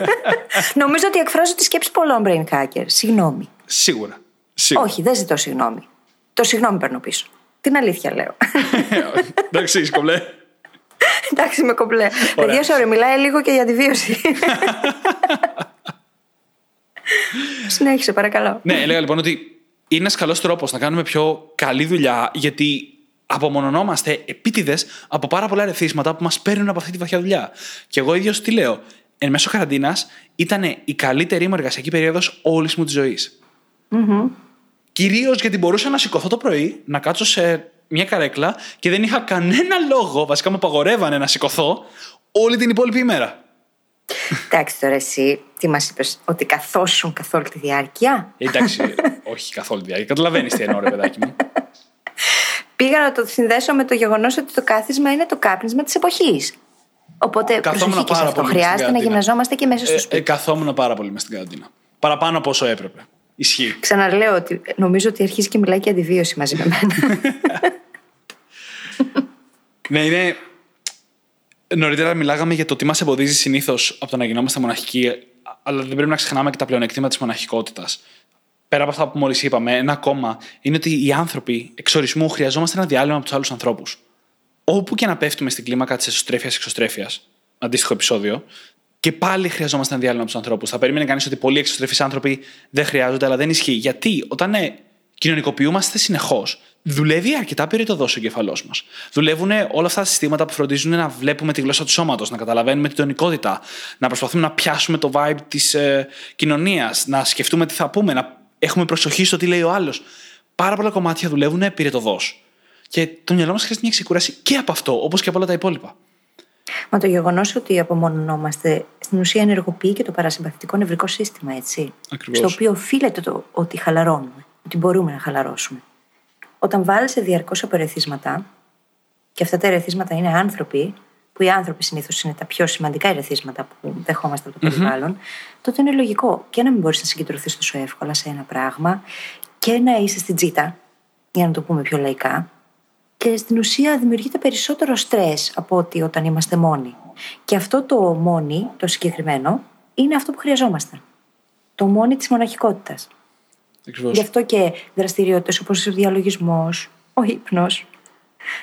S2: [laughs] Νομίζω ότι εκφράζω τη σκέψη πολλών brain hackers. Συγγνώμη.
S1: Σίγουρα. Σίγουρα.
S2: Όχι, δεν ζητώ συγγνώμη. Το συγγνώμη παίρνω πίσω. Την αλήθεια λέω.
S1: Εντάξει, είσαι κομπλέ.
S2: Εντάξει, είμαι κομπλέ. Παιδιά, sorry, μιλάει λίγο και για αντιβίωση. Συνέχισε, παρακαλώ.
S1: Ναι, έλεγα λοιπόν ότι είναι ένας καλός τρόπος να κάνουμε πιο καλή δουλειά, γιατί απομονωνόμαστε επίτηδες από πάρα πολλά ρεθίσματα που μας παίρνουν από αυτή τη βαθιά δουλειά. Και εγώ ίδιος τι λέω. Εν μέσω καραντίνας ήταν η καλύτερη μου εργασιακή περίοδος όλης μου της ζωής. Mm-hmm. Κυρίως γιατί μπορούσα να σηκωθώ το πρωί, να κάτσω σε μια καρέκλα και δεν είχα κανένα λόγο, βασικά μου απαγορεύανε να σηκωθώ όλη την υπόλοιπη ημέρα.
S2: Εντάξει τώρα εσύ, τι μας είπες, ότι καθόσουν καθ' όλη τη διάρκεια;
S1: Εντάξει, [laughs] όχι καθ' όλη τη διάρκεια. Καταλαβαίνεις τι εννοώ, ρε παιδάκι μου. [laughs]
S2: Πήγα να το συνδέσω με το γεγονός ότι το κάθισμα είναι το κάπνισμα της εποχής. Οπότε προσοχή και σε αυτό. Χρειάζεται να γυμναζόμαστε και μέσα στο
S1: ε,
S2: σπίτι.
S1: Ε, καθόμουν πάρα πολύ μες στην καραντίνα. Παραπάνω από όσο έπρεπε. Ισχύει.
S2: Ξαναλέω ότι νομίζω ότι αρχίζει και μιλάει και αντιβίωση μαζί με μένα. [laughs]
S1: ναι, είναι Νωρίτερα μιλάγαμε για το τι μας εμποδίζει συνήθως από το να γινόμαστε μοναχικοί, αλλά δεν πρέπει να ξεχνάμε και τα πλεονεκτήματα της μοναχικότητας. Πέρα από αυτά που μόλις είπαμε, ένα ακόμα είναι ότι οι άνθρωποι εξορισμού χρειαζόμαστε ένα διάλειμμα από τους άλλους ανθρώπους. Όπου και να πέφτουμε στην κλίμακα της εσωστρέφεια-εξωστρέφεια, αντίστοιχο επεισόδιο, και πάλι χρειαζόμαστε ένα διάλειμμα από τους ανθρώπους. Θα περίμενε κανείς ότι πολλοί εξωστρεφείς άνθρωποι δεν χρειάζονται, αλλά δεν ισχύει. Γιατί; Όταν ε, κοινωνικοποιούμαστε συνεχώς, δουλεύει αρκετά πυρετοδό ο εγκεφαλός μας. Δουλεύουν όλα αυτά τα συστήματα που φροντίζουν να βλέπουμε τη γλώσσα του σώματος, να καταλαβαίνουμε την τονικότητα, να προσπαθούμε να πιάσουμε το vibe της ε, κοινωνίας, να σκεφτούμε τι θα πούμε, να έχουμε προσοχή στο τι λέει ο άλλος. Πάρα πολλά κομμάτια δουλεύουν πυρετοδό. Και το μυαλό μας χρειάζεται μια ξεκούραση και από αυτό, όπως και από όλα τα υπόλοιπα.
S2: Μα το γεγονός ότι απομονωνόμαστε στην ουσία ενεργοποιεί και το παρασυμπαθητικό νευρικό σύστημα, έτσι.
S1: Ακριβώς.
S2: Στο οποίο οφείλεται το ότι χαλαρώνουμε, ότι μπορούμε να χαλαρώσουμε. Όταν βάλεσαι διαρκώς από ερεθίσματα, και αυτά τα ερεθίσματα είναι άνθρωποι, που οι άνθρωποι συνήθως είναι τα πιο σημαντικά ερεθίσματα που δεχόμαστε από το περιβαλλον τότε είναι λογικό και να μην μπορείς να συγκεντρωθείς τόσο εύκολα σε ένα πράγμα και να είσαι στην τζίτα, για να το πούμε πιο λαϊκά. Και στην ουσία δημιουργείται περισσότερο στρες από ότι όταν είμαστε μόνοι. Και αυτό το μόνοι, το συγκεκριμένο, είναι αυτό που χρειαζόμαστε. Το μόνοι της μοναχικότητας. Γι' αυτό και δραστηριότητες όπως ο διαλογισμός, ο ύπνος,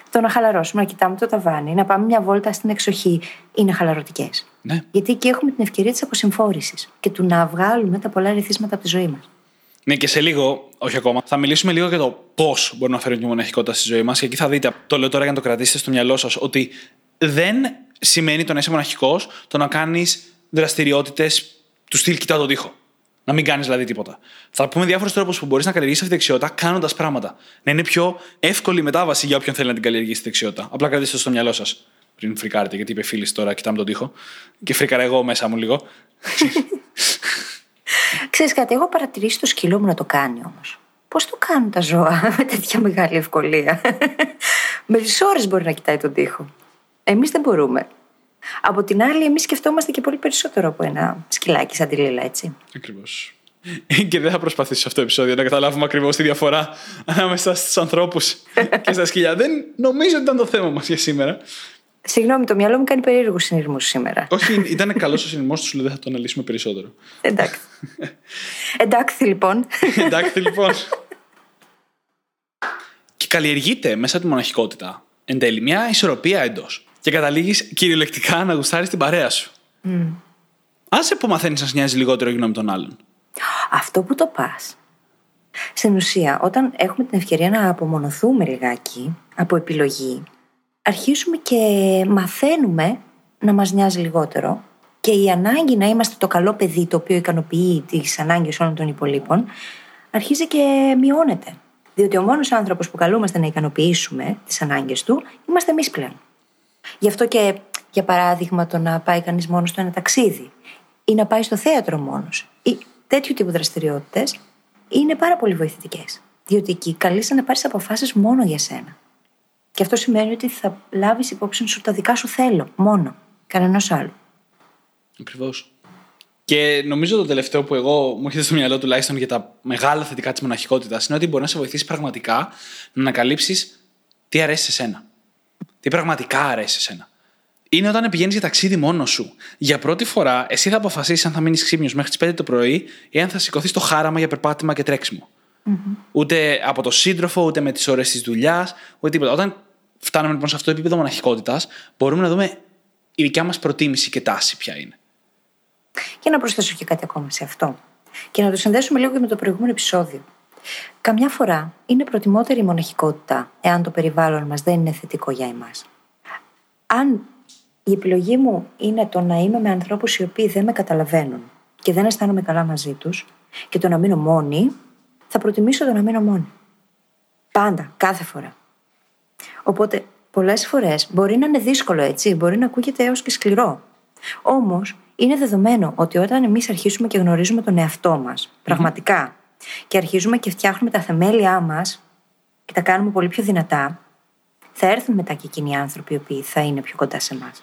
S2: το να χαλαρώσουμε, να κοιτάμε το ταβάνι, να πάμε μια βόλτα στην εξοχή είναι χαλαρωτικές.
S1: Ναι.
S2: Γιατί εκεί έχουμε την ευκαιρία της αποσυμφόρησης και του να βγάλουμε τα πολλά ρεθίσματα από τη ζωή μας.
S1: Ναι, και σε λίγο, όχι ακόμα, θα μιλήσουμε λίγο για το πώς μπορεί να φέρει τη μοναχικότητα στη ζωή μας. Και εκεί θα δείτε, το λέω τώρα για να το κρατήσετε στο μυαλό σας, ότι δεν σημαίνει το να είσαι μοναχικός το να κάνεις δραστηριότητες του στυλ κοιτά τον τοίχο. Να μην κάνεις δηλαδή τίποτα. Θα πούμε διάφορους τρόπους που μπορείς να καλλιεργήσεις αυτή τη δεξιότητα κάνοντας πράγματα. Να είναι πιο εύκολη η μετάβαση για όποιον θέλει να την καλλιεργήσει τη δεξιότητα. Απλά κρατήστε το στο μυαλό σας πριν φρικάρετε, γιατί είπε φίλης τώρα, κοιτάμε τον τοίχο. Και φρίκαρα εγώ μέσα μου λίγο. [laughs]
S2: Ξέρεις κάτι, έχω παρατηρήσει το σκυλό μου να το κάνει όμως. Πώς το κάνουν τα ζώα [laughs] με τέτοια μεγάλη ευκολία; [laughs] με τι ώρες μπορεί να κοιτάει τον τοίχο. Εμείς δεν μπορούμε. Από την άλλη, εμείς σκεφτόμαστε και πολύ περισσότερο από ένα σκυλάκι σαν τη Λίλα, έτσι.
S1: Ακριβώς. Και δεν θα προσπαθήσω σε αυτό το επεισόδιο να καταλάβουμε ακριβώς τη διαφορά ανάμεσα στους ανθρώπους και στα σκυλιά. Δεν νομίζω ότι ήταν το θέμα μας για σήμερα.
S2: Συγγνώμη, το μυαλό μου κάνει περίεργους συνειρμούς σήμερα.
S1: Όχι, ήταν καλός ο συνειρμός τους, σου λέει δεν θα το αναλύσουμε περισσότερο.
S2: Εντάξει. Εντάξει, λοιπόν.
S1: Εντάξει, λοιπόν. και καλλιεργείται μέσα από τη μοναχικότητα εν τέλει μια ισορροπία εντός. Και καταλήγεις κυριολεκτικά να γουστάρεις την παρέα σου. Mm. Άσε που μαθαίνεις να νοιάζει λιγότερο η γνώμη των άλλων.
S2: Αυτό που το πας. Στην ουσία, όταν έχουμε την ευκαιρία να απομονωθούμε λιγάκι από επιλογή, αρχίζουμε και μαθαίνουμε να μας νοιάζει λιγότερο και η ανάγκη να είμαστε το καλό παιδί το οποίο ικανοποιεί τις ανάγκες όλων των υπολείπων αρχίζει και μειώνεται. Διότι ο μόνος άνθρωπος που καλούμαστε να ικανοποιήσουμε τις ανάγκες του είμαστε εμείς πλέον. Γι' αυτό και, για παράδειγμα, το να πάει κανείς μόνος στο ένα ταξίδι ή να πάει στο θέατρο μόνος ή τέτοιου τύπου δραστηριότητες είναι πάρα πολύ βοηθητικές. Διότι εκεί καλείσαι να πάρεις αποφάσεις μόνο για σένα. Και αυτό σημαίνει ότι θα λάβεις υπόψη σου τα δικά σου θέλω, μόνο. Κανένας άλλο.
S1: Ακριβώς. Και νομίζω το τελευταίο που εγώ μου έρχεται στο μυαλό τουλάχιστον για τα μεγάλα θετικά της μοναχικότητας είναι ότι μπορεί να σε βοηθήσει πραγματικά να ανακαλύψεις τι αρέσει σε σένα. Τι πραγματικά αρέσει σε σένα. Είναι όταν πηγαίνεις για ταξίδι μόνος σου. Για πρώτη φορά, εσύ θα αποφασίσεις αν θα μείνεις ξύπνιος μέχρι τις 5 το πρωί ή αν θα σηκωθείς το χάραμα για περπάτημα και τρέξιμο. Mm-hmm. Ούτε από το σύντροφο, ούτε με τις ώρε της δουλειάς, ούτε τίποτα. Όταν φτάνουμε λοιπόν σε αυτό το επίπεδο μοναχικότητας, μπορούμε να δούμε η δικιά μας προτίμηση και τάση ποια είναι.
S2: Και να προσθέσω και κάτι ακόμα σε αυτό. Και να το συνδέσουμε λίγο και με το προηγούμενο επεισόδιο. Καμιά φορά είναι προτιμότερη η μοναχικότητα, εάν το περιβάλλον μας δεν είναι θετικό για εμάς. Αν η επιλογή μου είναι το να είμαι με ανθρώπους οι οποίοι δεν με καταλαβαίνουν και δεν αισθάνομαι καλά μαζί τους και το να μείνω μόνη, θα προτιμήσω το να μείνω μόνη. Πάντα, κάθε φορά. Οπότε, πολλές φορές μπορεί να είναι δύσκολο έτσι, μπορεί να ακούγεται έως και σκληρό. Όμως, είναι δεδομένο ότι όταν εμείς αρχίσουμε και γνωρίζουμε τον εαυτό μας, πραγματικά, και αρχίζουμε και φτιάχνουμε τα θεμέλια μας και τα κάνουμε πολύ πιο δυνατά, θα έρθουν μετά και εκείνοι οι άνθρωποι οι οποίοι θα είναι πιο κοντά σε εμάς.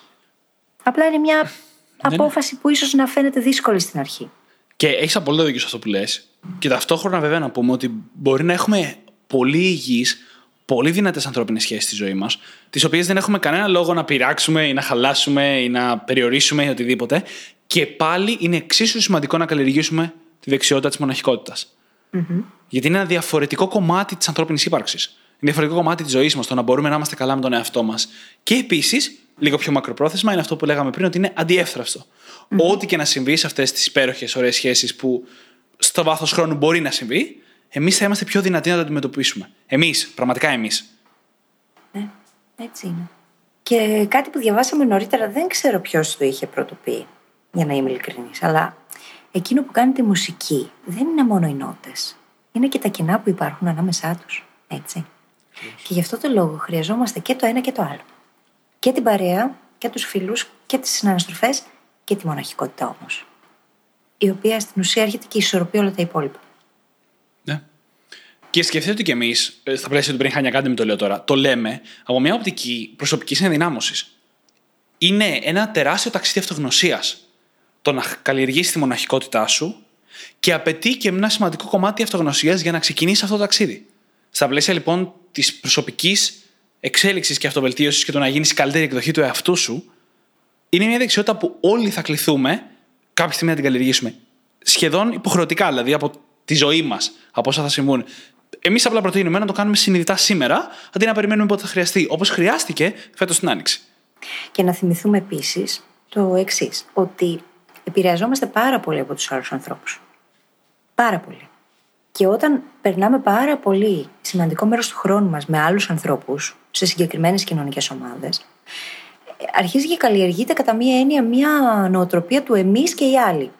S2: Απλά είναι μια ναι, ναι. απόφαση που ίσως να φαίνεται δύσκολη στην αρχή.
S1: Και έχεις απολύτω δίκιο σε αυτό που λες. Και ταυτόχρονα βέβαια να πούμε ότι μπορεί να έχουμε πολύ υγιείς, πολύ δυνατές ανθρώπινες σχέσεις στη ζωή μας, τις οποίες δεν έχουμε κανένα λόγο να πειράξουμε ή να χαλάσουμε ή να περιορίσουμε ή οτιδήποτε. Και πάλι είναι εξίσου σημαντικό να καλλιεργήσουμε τη δεξιότητα της μοναχικότητας. Mm-hmm. Γιατί είναι ένα διαφορετικό κομμάτι της ανθρώπινης ύπαρξης. Είναι διαφορετικό κομμάτι της ζωής μας το να μπορούμε να είμαστε καλά με τον εαυτό μας. Και επίσης λίγο πιο μακροπρόθεσμα, είναι αυτό που λέγαμε πριν, ότι είναι αντιεύθραυστο. Mm-hmm. Ό,τι και να συμβεί σε αυτές τις υπέροχες, ωραίες σχέσεις που στο βάθος χρόνου μπορεί να συμβεί, εμείς θα είμαστε πιο δυνατοί να το αντιμετωπίσουμε. Εμείς, πραγματικά εμείς.
S2: Ναι, έτσι είναι. Και κάτι που διαβάσαμε νωρίτερα, δεν ξέρω ποιος το είχε πρωτοποιεί, για να είμαι ειλικρινής. Αλλά εκείνο που κάνει τη μουσική δεν είναι μόνο οι νότες. Είναι και τα κοινά που υπάρχουν ανάμεσά τους. Έτσι. Και γι' αυτό το λόγο χρειαζόμαστε και το ένα και το άλλο και την παρέα και τους φίλους και τις συναναστροφές και τη μοναχικότητα όμως. Η οποία στην ουσία έρχεται και ισορροπεί όλα τα υπόλοιπα.
S1: Ναι. Και σκεφτείτε ότι κι εμείς, ε, στα πλαίσια του Brain Hacking Academy το λέω τώρα, το λέμε από μια οπτική προσωπικής ενδυνάμωσης. Είναι ένα τεράστιο ταξίδι αυτογνωσίας το να καλλιεργήσει τη μοναχικότητά σου και απαιτεί και ένα σημαντικό κομμάτι αυτογνωσίας για να ξεκινήσει αυτό το ταξίδι. Στα πλαίσια λοιπόν της προσωπικής εξέλιξης και αυτοβελτίωσης και το να γίνεις η καλύτερη εκδοχή του εαυτού σου, είναι μια δεξιότητα που όλοι θα κληθούμε κάποια στιγμή να την καλλιεργήσουμε. Σχεδόν υποχρεωτικά, δηλαδή από τη ζωή μας, από όσα θα συμβούν. Εμείς απλά προτείνουμε να το κάνουμε συνειδητά σήμερα, αντί να περιμένουμε πότε θα χρειαστεί, όπως χρειάστηκε φέτος την Άνοιξη.
S2: Και να θυμηθούμε επίσης το εξής, ότι επηρεαζόμαστε πάρα πολύ από τους άλλους ανθρώπους. Πάρα πολύ. Και όταν περνάμε πάρα πολύ σημαντικό μέρος του χρόνου μας με άλλους ανθρώπους, σε συγκεκριμένες κοινωνικές ομάδες, αρχίζει και καλλιεργείται κατά μία έννοια μία νοοτροπία του εμείς και οι άλλοι.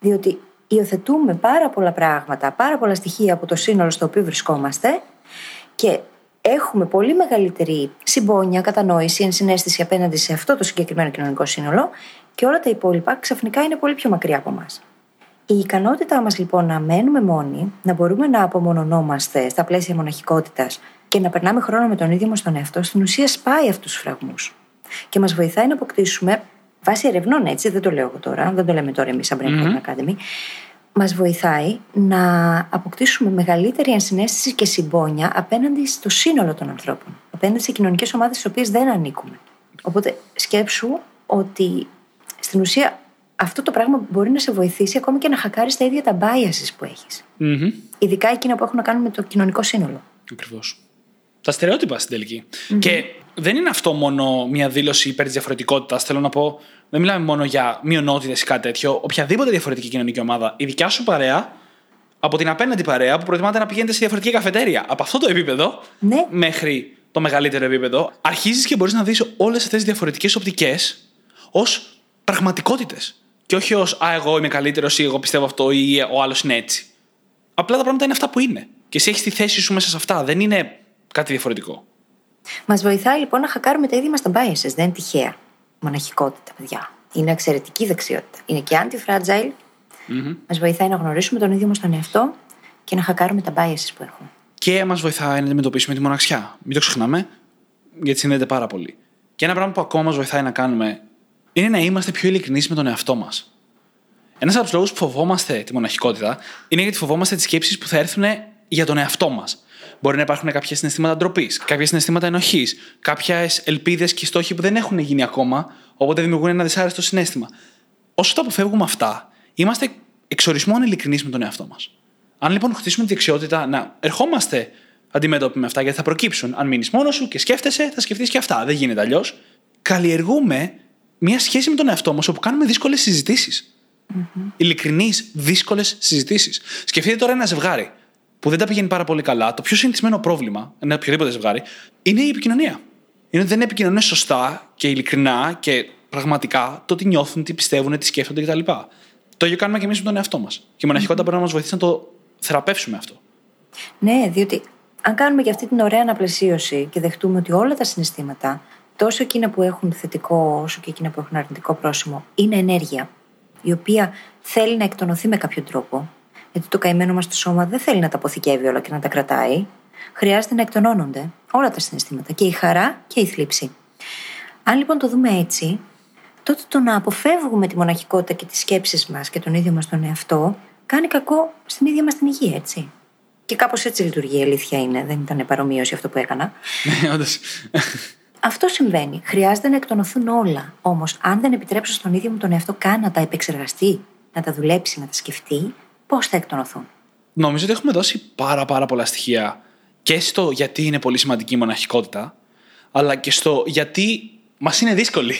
S2: Διότι υιοθετούμε πάρα πολλά πράγματα, πάρα πολλά στοιχεία από το σύνολο στο οποίο βρισκόμαστε και έχουμε πολύ μεγαλύτερη συμπόνια, κατανόηση, ενσυναίσθηση απέναντι σε αυτό το συγκεκριμένο κοινωνικό σύνολο και όλα τα υπόλοιπα ξαφνικά είναι πολύ πιο μακριά από εμάς. Η ικανότητά μας λοιπόν να μένουμε μόνοι, να μπορούμε να απομονωνόμαστε στα πλαίσια μοναχικότητας και να περνάμε χρόνο με τον ίδιο μας τον εαυτό, στην ουσία σπάει αυτούς τους φραγμούς. Και μας βοηθάει να αποκτήσουμε, βάσει ερευνών έτσι, δεν το λέω εγώ τώρα, δεν το λέμε τώρα εμείς σαν Brain Academy, μας βοηθάει να αποκτήσουμε μεγαλύτερη ενσυναίσθηση και συμπόνια απέναντι στο σύνολο των ανθρώπων. Απέναντι σε κοινωνικές ομάδες στις οποίες δεν ανήκουμε. Οπότε σκέψου ότι στην ουσία αυτό το πράγμα μπορεί να σε βοηθήσει ακόμη και να χακάρεις τα ίδια τα biases που έχεις.
S1: Mm-hmm.
S2: Ειδικά εκείνα που έχουν να κάνουν με το κοινωνικό σύνολο.
S1: Ακριβώς. Τα στερεότυπα στην τελικη Και δεν είναι αυτό μόνο μια δήλωση υπέρ της διαφορετικότητας. Θέλω να πω, δεν μιλάμε μόνο για μειονότητες ή κάτι τέτοιο. Οποιαδήποτε διαφορετική κοινωνική ομάδα, η δικιά σου παρέα, από την απέναντι παρέα που προτιμάτε να πηγαίνετε σε διαφορετική καφετέρια. Από αυτό το επίπεδο
S2: Ναι.
S1: μέχρι το μεγαλύτερο επίπεδο, αρχίζεις και μπορείς να δεις όλες αυτές τις διαφορετικές οπτικές ως πραγματικότητες. Και όχι ως Α, εγώ είμαι καλύτερος ή εγώ πιστεύω αυτό ή ο άλλος είναι έτσι. Απλά τα πράγματα είναι αυτά που είναι. Και εσύ έχεις τη θέση σου μέσα σε αυτά. Δεν είναι κάτι διαφορετικό.
S2: Μας βοηθάει λοιπόν να χακάρουμε τα ίδια μας τα biases. Δεν είναι τυχαία. Μοναχικότητα, παιδιά. Είναι εξαιρετική δεξιότητα. Είναι και anti-fragile. Μας βοηθάει να γνωρίσουμε τον ίδιο μας τον εαυτό και να χακάρουμε τα biases που έχουμε.
S1: Και μας βοηθάει να αντιμετωπίσουμε τη μοναξιά. Μην το ξεχνάμε, γιατί συνδέεται πάρα πολύ. Και ένα πράγμα που ακόμα μας βοηθάει να κάνουμε είναι να είμαστε πιο ειλικρινείς με τον εαυτό μας. Ένας από τους λόγους που φοβόμαστε τη μοναχικότητα είναι γιατί φοβόμαστε τις σκέψεις που θα έρθουν για τον εαυτό μας. Μπορεί να υπάρχουν κάποια συναισθήματα ντροπής, κάποια συναισθήματα ενοχής, κάποιες ελπίδες και στόχοι που δεν έχουν γίνει ακόμα, οπότε δημιουργούν ένα δυσάρεστο συνέστημα. Όσο τα αποφεύγουμε αυτά, είμαστε εξορισμόν ειλικρινείς με τον εαυτό μας. Αν λοιπόν χτίσουμε τη δεξιότητα να ερχόμαστε αντιμέτωποι με αυτά, γιατί θα προκύψουν. Αν μείνεις μόνος σου και σκέφτεσαι, θα σκεφτείς και αυτά. Δεν γίνεται αλλιώς. Καλλιεργούμε μια σχέση με τον εαυτό μας όπου κάνουμε δύσκολες συζητήσεις. Mm-hmm. Ειλικρινείς, δύσκολες συζητήσεις. Σκεφτείτε τώρα ένα ζευγάρι που δεν τα πηγαίνει πάρα πολύ καλά. Το πιο συνηθισμένο πρόβλημα, ένα οποιοδήποτε ζευγάρι, είναι η επικοινωνία. Είναι ότι δεν επικοινωνούν σωστά και ειλικρινά και πραγματικά το τι νιώθουν, τι πιστεύουν, τι σκέφτονται κτλ. Το ίδιο κάνουμε και εμείς με τον εαυτό μας. Και η μοναχικότητα μπορεί να μας βοηθήσει να το θεραπεύσουμε αυτό.
S2: Ναι, διότι αν κάνουμε και αυτή την ωραία αναπλαισίωση και δεχτούμε ότι όλα τα συναισθήματα, τόσο εκείνα που έχουν θετικό όσο και εκείνα που έχουν αρνητικό πρόσημο, είναι ενέργεια, η οποία θέλει να εκτονωθεί με κάποιο τρόπο, γιατί το καημένο μας το σώμα δεν θέλει να τα αποθηκεύει όλα και να τα κρατάει, χρειάζεται να εκτονώνονται όλα τα συναισθήματα, και η χαρά και η θλίψη. Αν λοιπόν το δούμε έτσι, τότε το να αποφεύγουμε τη μοναχικότητα και τις σκέψεις μας και τον ίδιο μας τον εαυτό κάνει κακό στην ίδια μας την υγεία, έτσι. Και κάπως έτσι λειτουργεί η αλήθεια είναι, δεν ήταν παρομοίωση αυτό που έκανα.
S1: Ναι, όντω.
S2: Αυτό συμβαίνει. Χρειάζεται να εκτονωθούν όλα. Όμως, αν δεν επιτρέψω στον ίδιο μου τον εαυτό καν να τα επεξεργαστεί, να τα δουλέψει, να τα σκεφτεί, πώς θα εκτονωθούν;
S1: Νομίζω ότι έχουμε δώσει πάρα πάρα πολλά στοιχεία και στο γιατί είναι πολύ σημαντική η μοναχικότητα, αλλά και στο γιατί μας είναι δύσκολη.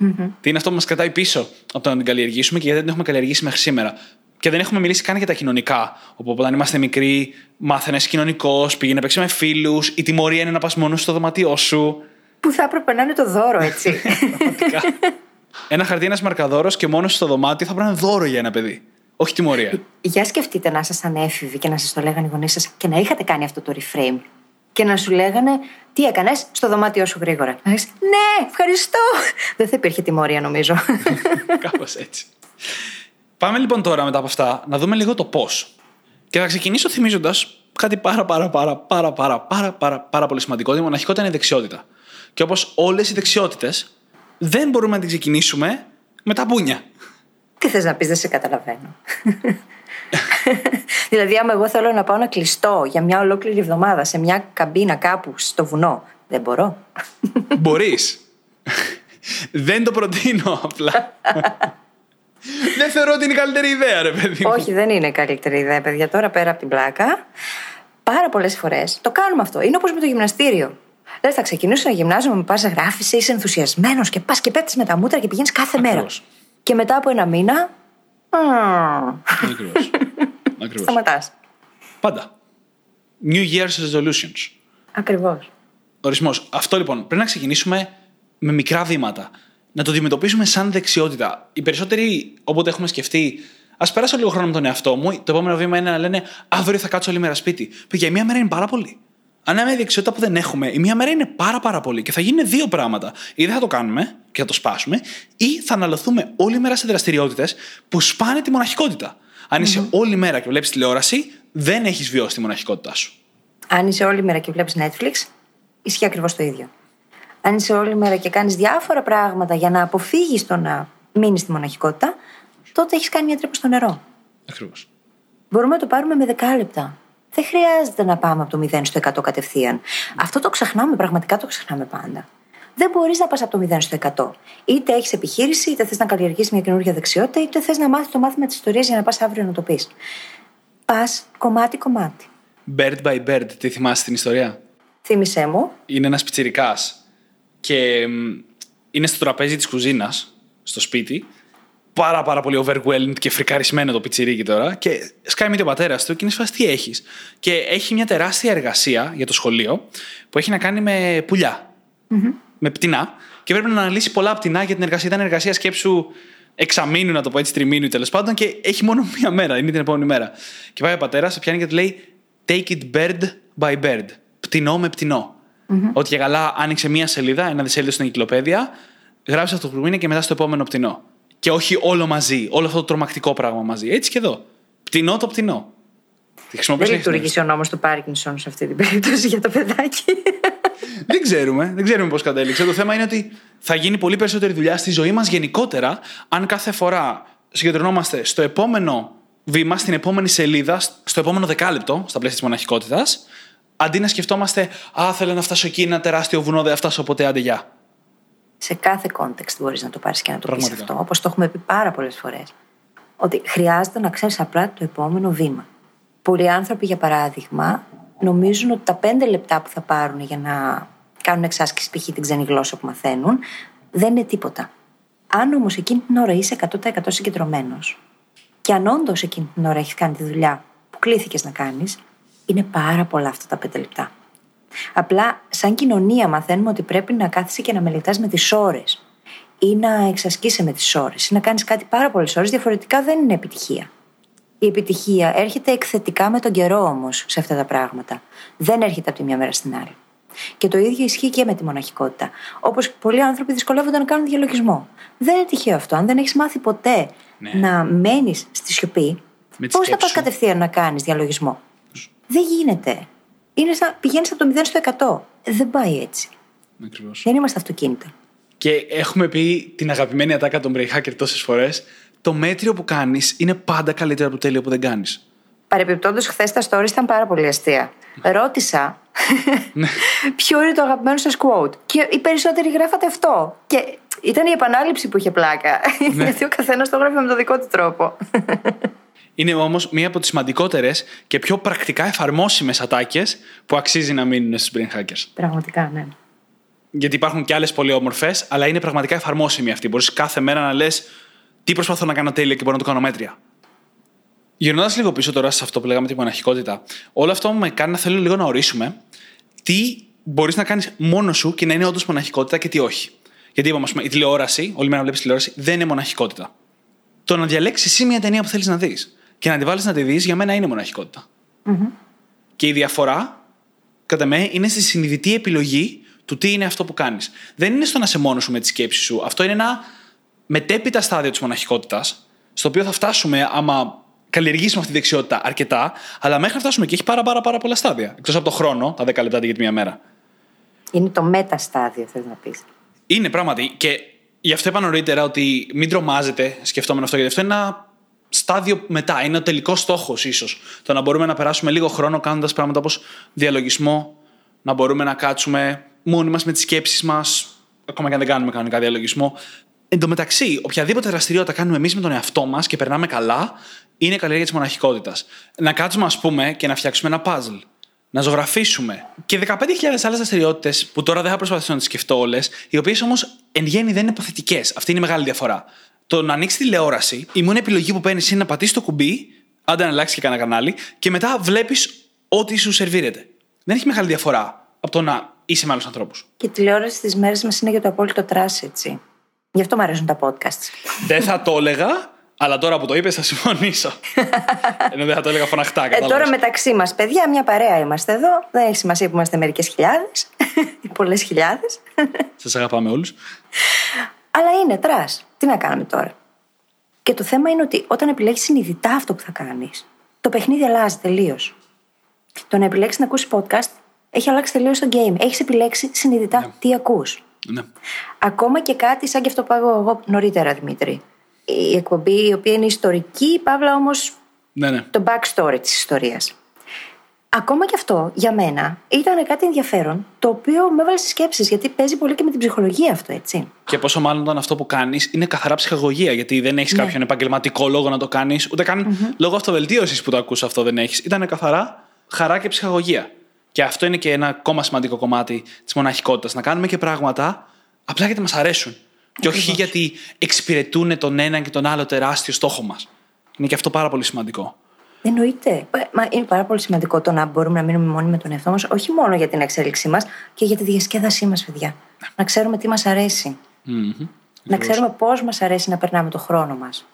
S1: Mm-hmm. Τι είναι αυτό που μας κρατάει πίσω από το να την καλλιεργήσουμε και γιατί δεν την έχουμε καλλιεργήσει μέχρι σήμερα. Και δεν έχουμε μιλήσει καν για τα κοινωνικά. Όπου όταν είμαστε μικροί, μάθαινες κοινωνικός, πήγαινε παίξει με φίλους, η τιμωρία είναι να πας μόνος στο δωμάτιό σου.
S2: Που θα έπρεπε να είναι το δώρο, έτσι.
S1: Πραγματικά. ένα χαρτί, ένας μαρκαδόρος και μόνος στο δωμάτιο θα πρέπει να είναι δώρο για ένα παιδί. Όχι τιμωρία.
S2: Για σκεφτείτε να ήσασταν έφηβοι και να σας το λέγανε οι γονείς σας και να είχατε κάνει αυτό το reframe. Και να σου λέγανε τι έκανες στο δωμάτιό σου γρήγορα. Να λες, Ναι, ευχαριστώ. Δεν θα υπήρχε τιμωρία, νομίζω. [laughs]
S1: Κάπως έτσι. Πάμε λοιπόν τώρα μετά από αυτά να δούμε λίγο το πώς. Και θα ξεκινήσω θυμίζοντας κάτι πάρα πάρα πάρα πάρα πάρα πάρα πάρα, πάρα πολύ σημαντικό. Η μοναχικότητα είναι η δεξιότητα. Και όπως όλες οι δεξιότητες, δεν μπορούμε να την ξεκινήσουμε με τα μπούνια.
S2: Τι θες να πεις, δεν σε καταλαβαίνω. [laughs] δηλαδή, άμα εγώ θέλω να πάω να κλειστώ για μια ολόκληρη εβδομάδα σε μια καμπίνα κάπου στο βουνό, δεν μπορώ.
S1: Μπορείς. [laughs] δεν το προτείνω απλά. [laughs] δεν θεωρώ ότι είναι η καλύτερη ιδέα, ρε παιδί. μου.
S2: Όχι, δεν είναι καλύτερη ιδέα, παιδιά. Τώρα πέρα από την πλάκα, πάρα πολλές φορές το κάνουμε αυτό. Είναι όπως με το γυμναστήριο. Δεν θα ξεκινήσω ένα γυμνάζιο με πας γράφεις, είσαι ενθουσιασμένος και πας και πέφτει με τα μούτρα και πηγαίνεις κάθε μέρα.
S1: Ακριβώς.
S2: Και μετά από ένα μήνα.
S1: Ακριβώς. [laughs] Ακριβώς.
S2: Σταματάς.
S1: Πάντα. New Year's resolutions.
S2: Ακριβώς.
S1: Ορισμός. Αυτό λοιπόν. Πρέπει να ξεκινήσουμε με μικρά βήματα. Να το αντιμετωπίσουμε σαν δεξιότητα. Οι περισσότεροι, όποτε έχουμε σκεφτεί, ας πέρασω λίγο χρόνο με τον εαυτό μου, το επόμενο βήμα είναι να λένε Αύριο θα κάτσω όλη μέρα σπίτι. Παιδιά, η μία μέρα είναι πάρα πολύ. Αν είναι μια δεξιότητα που δεν έχουμε, η μία μέρα είναι πάρα πάρα πολύ και θα γίνουν δύο πράγματα. Ή δεν θα το κάνουμε και θα το σπάσουμε, ή θα αναλωθούμε όλη μέρα σε δραστηριότητες που σπάνε τη μοναχικότητα. Αν είσαι όλη μέρα και βλέπεις τηλεόραση, δεν έχεις βιώσει τη μοναχικότητά σου.
S2: Αν είσαι όλη μέρα και βλέπεις Netflix, ισχύει ακριβώς το ίδιο. Αν είσαι όλη μέρα και κάνεις διάφορα πράγματα για να αποφύγεις το να μείνεις στη μοναχικότητα, τότε έχεις κάνει μια τρύπα στο νερό.
S1: Ακριβώς.
S2: Μπορούμε να το πάρουμε με δεκάλεπτα. Δεν χρειάζεται να πάμε από το 0 στο 100 κατευθείαν. Αυτό το ξεχνάμε, πραγματικά το ξεχνάμε πάντα. Δεν μπορείς να πας από το 0 στο 100. Είτε έχεις επιχείρηση, είτε θες να καλλιεργήσει μια καινούργια δεξιότητα, είτε θες να μάθεις το μάθημα της ιστορίας για να πας αύριο να το πεις. Πας κομμάτι-κομμάτι.
S1: Bird by bird, τι θυμάσαι την ιστορία;
S2: Θύμησέ μου.
S1: Είναι ένας πιτσυρικά και είναι στο τραπέζι της κουζίνας, στο σπίτι. Πάρα πάρα πολύ overwhelmed και φρικαρισμένο το πιτσιρίκι τώρα. Και σκάει με τον πατέρα του και είναι σφαστή τι έχεις; Και έχει μια τεράστια εργασία για το σχολείο που έχει να κάνει με πουλιά. Mm-hmm. Με πτηνά. Και πρέπει να αναλύσει πολλά πτηνά για την εργασία. Ήταν εργασία σκέψου εξαμήνου, να το πω έτσι, τριμήνου τέλος πάντων. Και έχει μόνο [laughs] μία μέρα. Είναι την επόμενη μέρα. Και πάει ο πατέρας, σε πιάνει και του λέει Take it bird by bird. Πτηνό με πτηνό. Mm-hmm. Ότι για καλά άνοιξε μία σελίδα, ένα δισέλιδο στην εγκυκλοπαίδεια, γράψε αυτό που μήνα και μετά στο επόμενο πτηνό. Και όχι όλο μαζί, όλο αυτό το τρομακτικό πράγμα μαζί. Έτσι και εδώ. Πτηνό το πτηνό.
S2: Δεν λειτουργήσε ο νόμος του Πάρκινσον σε αυτή την περίπτωση για το παιδάκι.
S1: δεν ξέρουμε. Δεν ξέρουμε πώς κατέληξε. Το θέμα είναι ότι θα γίνει πολύ περισσότερη δουλειά στη ζωή μας γενικότερα αν κάθε φορά συγκεντρωνόμαστε στο επόμενο βήμα, στην επόμενη σελίδα, στο επόμενο δεκάλεπτο, στα πλαίσια της μοναχικότητας, αντί να σκεφτόμαστε Α, θέλω να φτάσω εκεί, ένα τεράστιο βουνό, δεν θα φτάσω ποτέ, άντε γεια.
S2: Σε κάθε context μπορείς να το πάρεις και να το πεις αυτό, όπως το έχουμε πει πάρα πολλές φορές. Ότι χρειάζεται να ξέρεις απλά το επόμενο βήμα. Πολλοί άνθρωποι, για παράδειγμα, νομίζουν ότι τα πέντε λεπτά που θα πάρουν για να κάνουν εξάσκηση, π.χ. την ξένη γλώσσα που μαθαίνουν, δεν είναι τίποτα. Αν όμως εκείνη την ώρα είσαι 100% συγκεντρωμένος και αν όντως εκείνη την ώρα έχεις κάνει τη δουλειά που κλήθηκες να κάνεις, είναι πάρα πολλά αυτά τα πέντε λεπτά. Απλά, σαν κοινωνία, μαθαίνουμε ότι πρέπει να κάθεσαι και να μελετάς με τις ώρες ή να εξασκείσαι με τις ώρες ή να κάνεις κάτι πάρα πολλές ώρες. Διαφορετικά δεν είναι επιτυχία. Η επιτυχία έρχεται εκθετικά με τον καιρό όμως σε αυτά τα πράγματα. Δεν έρχεται από τη μια μέρα στην άλλη. Και το ίδιο ισχύει και με τη μοναχικότητα. Όπως πολλοί άνθρωποι δυσκολεύονται να κάνουν διαλογισμό. Δεν είναι τυχαίο αυτό. Αν δεν έχεις μάθει ποτέ ναι. να μένεις στη σιωπή, πώς θα πας κατευθείαν να κάνεις διαλογισμό; Δεν γίνεται. Είναι σαν πηγαίνεις από το 0 στο 100. Δεν πάει έτσι.
S1: Ακριβώς.
S2: Δεν είμαστε αυτοκίνητα.
S1: Και έχουμε πει την αγαπημένη ατάκα των Brain Hacker τόσες φορές. Το μέτριο που κάνεις είναι πάντα καλύτερο από το τέλειο που δεν κάνεις.
S2: Παρεπιπτόντω, χθες τα stories ήταν πάρα πολύ αστεία. Ρώτησα ναι. [laughs] ποιο είναι το αγαπημένο σας quote. Και οι περισσότεροι γράφατε αυτό. Και ήταν η επανάληψη που είχε πλάκα. Ναι. [laughs] Γιατί ο καθένας το γράφει με τον δικό του τρόπο. [laughs]
S1: Είναι όμως μία από τις σημαντικότερες και πιο πρακτικά εφαρμόσιμες ατάκες που αξίζει να μείνουν στους brain hackers.
S2: Πραγματικά, ναι.
S1: Γιατί υπάρχουν και άλλες πολύ όμορφες, αλλά είναι πραγματικά εφαρμόσιμη αυτή. Μπορείς κάθε μέρα να λες τι προσπαθώ να κάνω τέλεια και μπορώ να το κάνω μέτρια. Γυρνώντας λίγο πίσω τώρα σε αυτό που λέγαμε τη μοναχικότητα, όλο αυτό με κάνει να θέλω λίγο να ορίσουμε τι μπορείς να κάνεις μόνος σου και να είναι όντως μοναχικότητα και τι όχι. Γιατί είπαμε, πούμε, η τηλεόραση, όλη μέρα βλέπεις τηλεόραση, δεν είναι μοναχικότητα. Το να διαλέξεις εσύ μια ταινία που θέλεις να δεις και να τη βάλεις να τη δεις, για μένα είναι μοναχικότητα. Mm-hmm. Και η διαφορά, κατά με, είναι στη συνειδητή επιλογή του τι είναι αυτό που κάνεις. Δεν είναι στο να σε μόνος σου με τη σκέψη σου. Αυτό είναι ένα μετέπειτα στάδιο της μοναχικότητας, στο οποίο θα φτάσουμε άμα καλλιεργήσουμε αυτή τη δεξιότητα αρκετά, αλλά μέχρι να φτάσουμε και έχει πάρα, πάρα, πάρα πολλά στάδια. Εκτός από το χρόνο, τα 10 λεπτά για τη μία μέρα.
S2: Είναι το μεταστάδιο, θες να πεις.
S1: Είναι πράγματι. Και γι' αυτό είπα νωρίτερα ότι μην τρομάζετε σκεφτόμενο αυτό, γιατί αυτό είναι ένα στάδιο μετά. Είναι ο τελικός στόχος, ίσως. Το να μπορούμε να περάσουμε λίγο χρόνο κάνοντας πράγματα όπως διαλογισμό, να μπορούμε να κάτσουμε μόνοι μας με τις σκέψεις μας, ακόμα και αν δεν κάνουμε κανονικά διαλογισμό. Εν τω μεταξύ, οποιαδήποτε δραστηριότητα κάνουμε εμείς με τον εαυτό μας και περνάμε καλά, είναι καλλιέργεια της μοναχικότητας. Να κάτσουμε, ας πούμε, και να φτιάξουμε ένα puzzle. Να ζωγραφίσουμε. Και 15.000 άλλες δραστηριότητες που τώρα δεν θα προσπαθήσω να τις σκεφτώ όλες, οι οποίες όμως εν γέννη δεν είναι παθητικέ. Αυτή είναι η μεγάλη διαφορά. Το να ανοίξει τηλεόραση, η μόνη επιλογή που παίρνεις είναι να πατήσεις το κουμπί, άντε να αλλάξεις και κανένα κανάλι, και μετά βλέπεις ό,τι σου σερβίρεται. Δεν έχει μεγάλη διαφορά από το να είσαι με άλλους ανθρώπους.
S2: Και η τηλεόραση στι μέρε μας είναι για το απόλυτο τράσι, έτσι. Γι' αυτό μου αρέσουν τα podcast.
S1: Δεν θα το έλεγα, αλλά τώρα που το είπες, θα συμφωνήσω. [laughs] Ενώ δεν θα το έλεγα φωναχτά.
S2: Ε, τώρα μεταξύ μας, παιδιά, μια παρέα είμαστε εδώ. Δεν έχει σημασία που είμαστε μερικές χιλιάδες ή πολλές χιλιάδες.
S1: Σας αγαπάμε όλους. [laughs]
S2: Αλλά είναι τρά. Τι να κάνουμε τώρα; Και το θέμα είναι ότι όταν επιλέγεις συνειδητά αυτό που θα κάνεις, το παιχνίδι αλλάζει τελείως. Το να επιλέξεις να ακούσεις podcast έχει αλλάξει τελείως το game. Έχεις επιλέξει συνειδητά ναι. τι ακούς. Ναι. Ακόμα και κάτι σαν και αυτό που είπα εγώ νωρίτερα, Δημήτρη η εκπομπή η οποία είναι ιστορική, παύλα όμως
S1: ναι, ναι.
S2: το backstory της ιστορίας. Ακόμα και αυτό για μένα ήταν κάτι ενδιαφέρον, το οποίο με έβαλε στις σκέψεις, γιατί παίζει πολύ και με την ψυχολογία αυτό, έτσι.
S1: Και πόσο μάλλον όταν αυτό που κάνεις είναι καθαρά ψυχαγωγία, γιατί δεν έχεις
S2: Ναι.
S1: κάποιον επαγγελματικό λόγο να το κάνεις, ούτε καν λόγω αυτοβελτίωσης που το ακούς αυτό δεν έχεις. Ήταν καθαρά χαρά και ψυχαγωγία. Και αυτό είναι και ένα ακόμα σημαντικό κομμάτι της μοναχικότητας. Να κάνουμε και πράγματα απλά γιατί μας αρέσουν. Και όχι γιατί εξυπηρετούν τον έναν και τον άλλο τεράστιο στόχο μας. Είναι και αυτό πάρα πολύ σημαντικό.
S2: Εννοείται. Ε, Μα είναι πάρα πολύ σημαντικό το να μπορούμε να μείνουμε μόνοι με τον εαυτό μας, όχι μόνο για την εξέλιξή μας και για τη διασκέδασή μας, παιδιά. Να ξέρουμε τι μας αρέσει. Να ξέρουμε πώς μας αρέσει να περνάμε το χρόνο μας.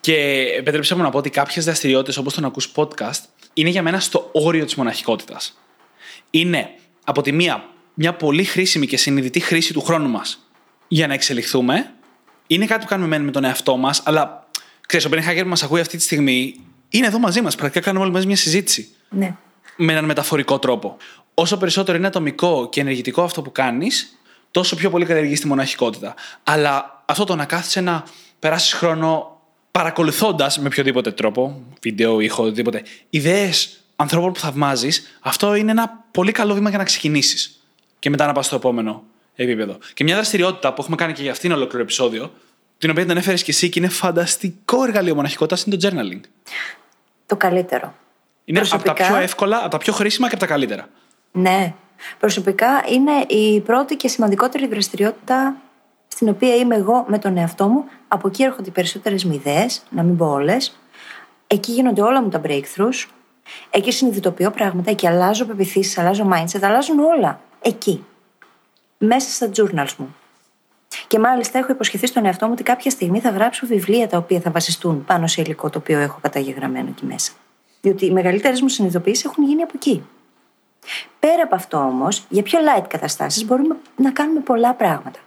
S1: Και επιτρέψτε μου να πω ότι κάποιες δραστηριότητες όπως το να ακούς podcast είναι για μένα στο όριο της μοναχικότητας. Είναι από τη μία μια πολύ χρήσιμη και συνειδητή χρήση του χρόνου μας για να εξελιχθούμε. Είναι κάτι που κάνουμε μεν με τον εαυτό μας, αλλά ξέρεις, ο Μπρεν Χάγκερ που μας ακούει αυτή τη στιγμή είναι εδώ μαζί μας. Πρακτικά κάνουμε όλοι μαζί μια συζήτηση.
S2: Ναι.
S1: Με έναν μεταφορικό τρόπο. Όσο περισσότερο είναι ατομικό και ενεργητικό αυτό που κάνεις, τόσο πιο πολύ καλλιεργείς τη μοναχικότητα. Αλλά αυτό το να κάθεσαι να περάσεις χρόνο παρακολουθώντας με οποιοδήποτε τρόπο, βίντεο, ήχο, οτιδήποτε, ιδέες ανθρώπων που θαυμάζεις, αυτό είναι ένα πολύ καλό βήμα για να ξεκινήσεις. Και μετά να πας στο επόμενο επίπεδο. Και μια δραστηριότητα που έχουμε κάνει και για αυτήν ολόκληρο επεισόδιο, την οποία την ανέφερες και εσύ και είναι φανταστικό εργαλείο μοναχικότητας, είναι το journaling.
S2: Το καλύτερο.
S1: Είναι από τα
S2: Προσωπικά-
S1: πιο εύκολα, από τα πιο χρήσιμα και από τα καλύτερα.
S2: Ναι. Προσωπικά είναι η πρώτη και σημαντικότερη δραστηριότητα στην οποία είμαι εγώ με τον εαυτό μου. Από εκεί έρχονται οι περισσότερες μου ιδέε, να μην πω όλες. Εκεί γίνονται όλα μου τα breakthroughs. Εκεί συνειδητοποιώ πράγματα, εκεί αλλάζω πεπιθήσεις, αλλάζω mindset, αλλάζουν όλα. Εκεί. Μέσα στα journals μου. Και μάλιστα έχω υποσχεθεί στον εαυτό μου ότι κάποια στιγμή θα γράψω βιβλία τα οποία θα βασιστούν πάνω σε υλικό το οποίο έχω καταγεγραμμένο εκεί μέσα. Διότι οι μεγαλύτερες μου συνειδητοποιήσεις έχουν γίνει από εκεί. Πέρα από αυτό όμως, για πιο light καταστάσεις μπορούμε να κάνουμε πολλά πράγματα.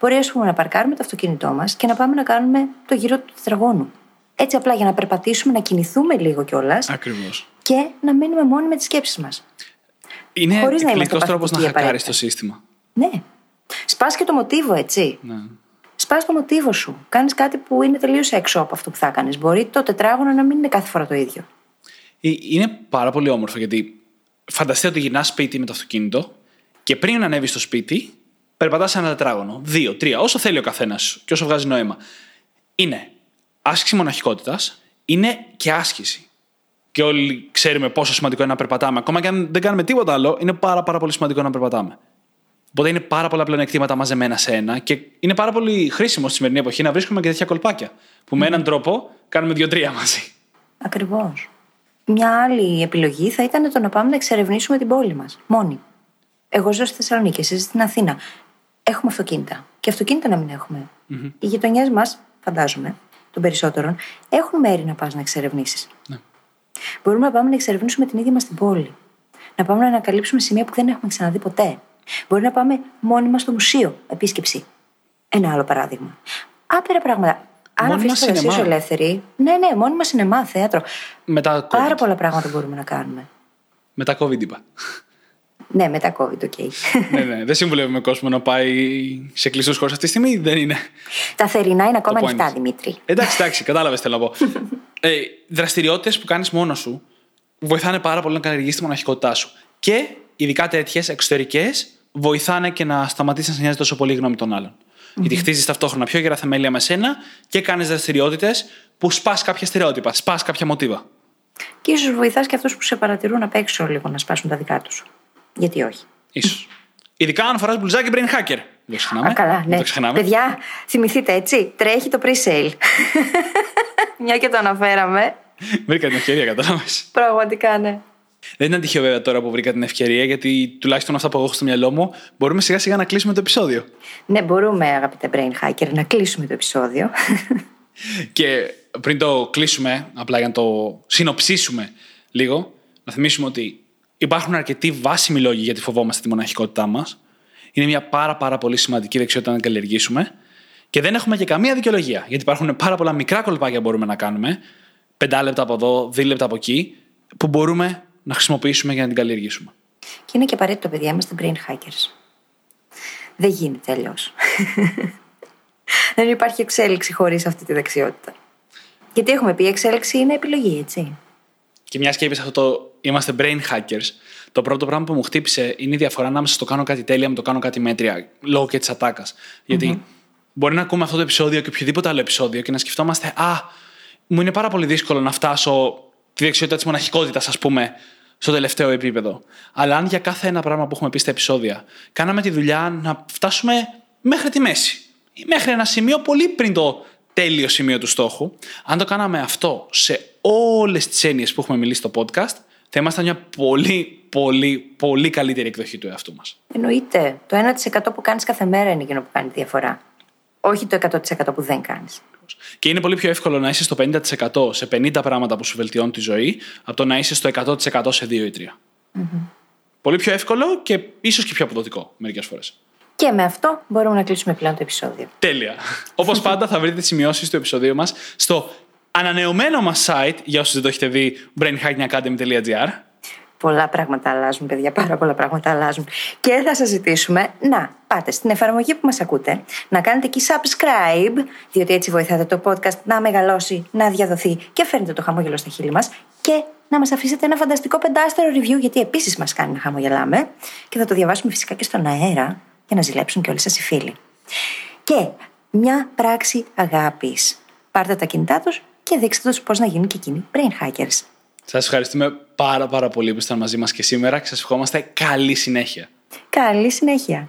S2: Μπορεί, ας πούμε, να παρκάρουμε το αυτοκίνητό μας και να πάμε να κάνουμε το γύρο του τετραγώνου. Έτσι απλά για να περπατήσουμε, να κινηθούμε λίγο κιόλας
S1: Ακριβώς.
S2: και να μείνουμε μόνοι με τις σκέψεις μας.
S1: Είναι
S2: Χωρίς να είμαστε
S1: εκπληκτικό τρόπος να
S2: παθητικοί
S1: χακάρεις
S2: απαραίτητα.
S1: το σύστημα.
S2: Ναι. Σπάς και το μοτίβο, έτσι.
S1: Ναι.
S2: Σπάς το μοτίβο σου. Κάνεις κάτι που είναι τελείως έξω από αυτό που θα κάνεις. Μπορεί το τετράγωνο να μην είναι κάθε φορά το ίδιο.
S1: Ε, Είναι πάρα πολύ όμορφο γιατί φανταστείτε ότι γυρνάς σπίτι με το αυτοκίνητο και πριν να ανέβεις στο σπίτι, περπατάς ένα τετράγωνο. Δύο, τρία, όσο θέλει ο καθένας και όσο βγάζει νόημα. Είναι άσκηση μοναχικότητας, είναι και άσκηση. Και όλοι ξέρουμε πόσο σημαντικό είναι να περπατάμε. Ακόμα και αν δεν κάνουμε τίποτα άλλο, είναι πάρα, πάρα πολύ σημαντικό να περπατάμε. Οπότε είναι πάρα πολλά πλεονεκτήματα μαζεμένα σε ένα και είναι πάρα πολύ χρήσιμο στη σημερινή εποχή να βρίσκουμε και τέτοια κολπάκια. Που με έναν τρόπο κάνουμε δύο-τρία μαζί.
S2: Ακριβώς. Μια άλλη επιλογή θα ήταν το να πάμε να εξερευνήσουμε την πόλη μας. Μόνοι. Εγώ ζω στη Θεσσαλονίκη, εσύ στην Αθήνα. Έχουμε αυτοκίνητα. Και αυτοκίνητα να μην εχουμε Οι γειτονιές μας, φαντάζομαι, των περισσότερων, έχουν μέρη να πας να εξερευνήσεις. Μπορούμε να πάμε να εξερευνήσουμε την ίδια μας την πόλη. Να πάμε να ανακαλύψουμε σημεία που δεν έχουμε ξαναδεί ποτέ. Μπορεί να πάμε μόνοι μας στο μουσείο, επίσκεψη. Ένα άλλο παράδειγμα. Άπειρα πράγματα. Αν
S1: Μόνιμα
S2: αφήσει φαντασία σου
S1: σινεμά.
S2: ελεύθερη. Ναι, ναι, μόνιμα σινεμά, θέατρο.
S1: Μετά
S2: Πάρα
S1: COVID.
S2: πολλά πράγματα μπορούμε να κάνουμε.
S1: Μετά COVID είπα.
S2: Ναι, μετά COVID, OK.
S1: ναι, ναι. Δεν συμβουλεύουμε κόσμο να πάει σε κλειστούς χώρους αυτή τη στιγμή. Δεν είναι.
S2: Τα θερινά είναι ακόμα
S1: Το point.
S2: ανοιχτά, Δημήτρη.
S1: Εντάξει, εντάξει, κατάλαβες θέλω να πω. ε, Δραστηριότητες που κάνεις μόνος σου βοηθάνε πάρα πολύ να καλλιεργήσει τη μοναχικότητά σου. Και ειδικά τέτοιες εξωτερικές βοηθάνε και να σταματήσει να σε νοιάζει τόσο πολύ η γνώμη των άλλων. Γιατί χτίζεις ταυτόχρονα πιο γερά θεμέλια με σένα και κάνεις δραστηριότητες που σπάς κάποια στερεότυπα, σπάς κάποια μοτίβα.
S2: Και ίσως βοηθάς και αυτούς που σε παρατηρούν απ' έξω λίγο να σπάσουν τα δικά τους. Γιατί όχι.
S1: Ίσως. Ειδικά αν φοράς μπλουζάκι brain hacker. Δεν το ξεχνάμε.
S2: Α, καλά,
S1: Δεν
S2: ναι.
S1: το ξεχνάμε.
S2: Παιδιά, θυμηθείτε έτσι. Τρέχει το pre-sale. [laughs] Μια και το αναφέραμε.
S1: Βρήκα την ευκαιρία, κατάλαβες.
S2: Πραγματικά, ναι.
S1: Δεν ήταν τυχαίο βέβαια τώρα που βρήκα την ευκαιρία, γιατί τουλάχιστον αυτά που εγώ έχω στο μυαλό μου, μπορούμε σιγά σιγά να κλείσουμε το επεισόδιο.
S2: Ναι, μπορούμε, αγαπητέ Brain Hacker, να κλείσουμε το επεισόδιο. [laughs]
S1: Και πριν το κλείσουμε, απλά για να το συνοψίσουμε λίγο, να θυμίσουμε ότι υπάρχουν αρκετοί βάσιμοι λόγοι γιατί φοβόμαστε τη μοναχικότητά μας. Είναι μια πάρα, πάρα πολύ σημαντική δεξιότητα να καλλιεργήσουμε. Και δεν έχουμε και καμία δικαιολογία. Γιατί υπάρχουν πάρα πολλά μικρά κολπάκια που μπορούμε να κάνουμε. Πεντά λεπτά από εδώ, δύο λεπτά από εκεί, που μπορούμε να χρησιμοποιήσουμε για να την καλλιεργήσουμε.
S2: και είναι και απαραίτητο, παιδιά, είμαστε Brain Hackers. Δεν γίνεται αλλιώς. [laughs] Δεν υπάρχει εξέλιξη χωρίς αυτή τη δεξιότητα. Γιατί έχουμε πει, η εξέλιξη είναι επιλογή, έτσι.
S1: Και μιας και είπες αυτό το είμαστε brain hackers, το πρώτο πράγμα που μου χτύπησε είναι η διαφορά ανάμεσα στο κάνω κάτι τέλεια με το κάνω κάτι μέτρια, λόγω και της ατάκας. Γιατί μπορεί να ακούμε αυτό το επεισόδιο και οποιοδήποτε άλλο επεισόδιο και να σκεφτόμαστε, Α, μου είναι πάρα πολύ δύσκολο να φτάσω τη δεξιότητα της μοναχικότητας, ας πούμε, στο τελευταίο επίπεδο. Αλλά αν για κάθε ένα πράγμα που έχουμε πει στα επεισόδια κάναμε τη δουλειά να φτάσουμε μέχρι τη μέση, μέχρι ένα σημείο πολύ πριν το τέλειο σημείο του στόχου, αν το κάναμε αυτό σε όλες τις έννοιες που έχουμε μιλήσει στο podcast, θα ήμασταν μια πολύ, πολύ, πολύ καλύτερη εκδοχή του εαυτού μας.
S2: Εννοείται. Το 1% που κάνεις κάθε μέρα είναι εκείνο που κάνει τη διαφορά. Όχι το 100% που δεν κάνεις.
S1: Και είναι πολύ πιο εύκολο να είσαι στο 50% σε 50 πράγματα που σου βελτιώνουν τη ζωή, από το να είσαι στο 100% σε 2 ή 3. Πολύ πιο εύκολο και ίσως και πιο αποδοτικό μερικές φορές.
S2: Και με αυτό μπορούμε να κλείσουμε πλέον το επεισόδιο.
S1: Τέλεια. Όπως πάντα, θα βρείτε τι σημειώσεις του επεισοδίου μας στο ανανεωμένο μας site, για όσους δεν το έχετε δει, brainhackingacademy.gr.
S2: Πολλά πράγματα αλλάζουν, παιδιά. Πάρα πολλά πράγματα αλλάζουν. Και θα σας ζητήσουμε να πάτε στην εφαρμογή που μας ακούτε, να κάνετε εκεί subscribe, διότι έτσι βοηθάτε το podcast να μεγαλώσει, να διαδοθεί και φέρνετε το χαμόγελο στα χείλη μας. Και να μας αφήσετε ένα φανταστικό πεντάστερο review, γιατί επίσης μας κάνει να χαμογελάμε. Και θα το διαβάσουμε φυσικά και στον αέρα για να ζηλέψουν και όλοι σας οι φίλοι. Και μια πράξη αγάπης. Πάρτε τα κινητά τους και δείξτε τους πώς να γίνουν και εκείνοι brain hackers.
S1: Σας ευχαριστούμε πάρα πάρα πολύ που ήσασταν μαζί μας και σήμερα και σας ευχόμαστε καλή συνέχεια.
S2: Καλή συνέχεια.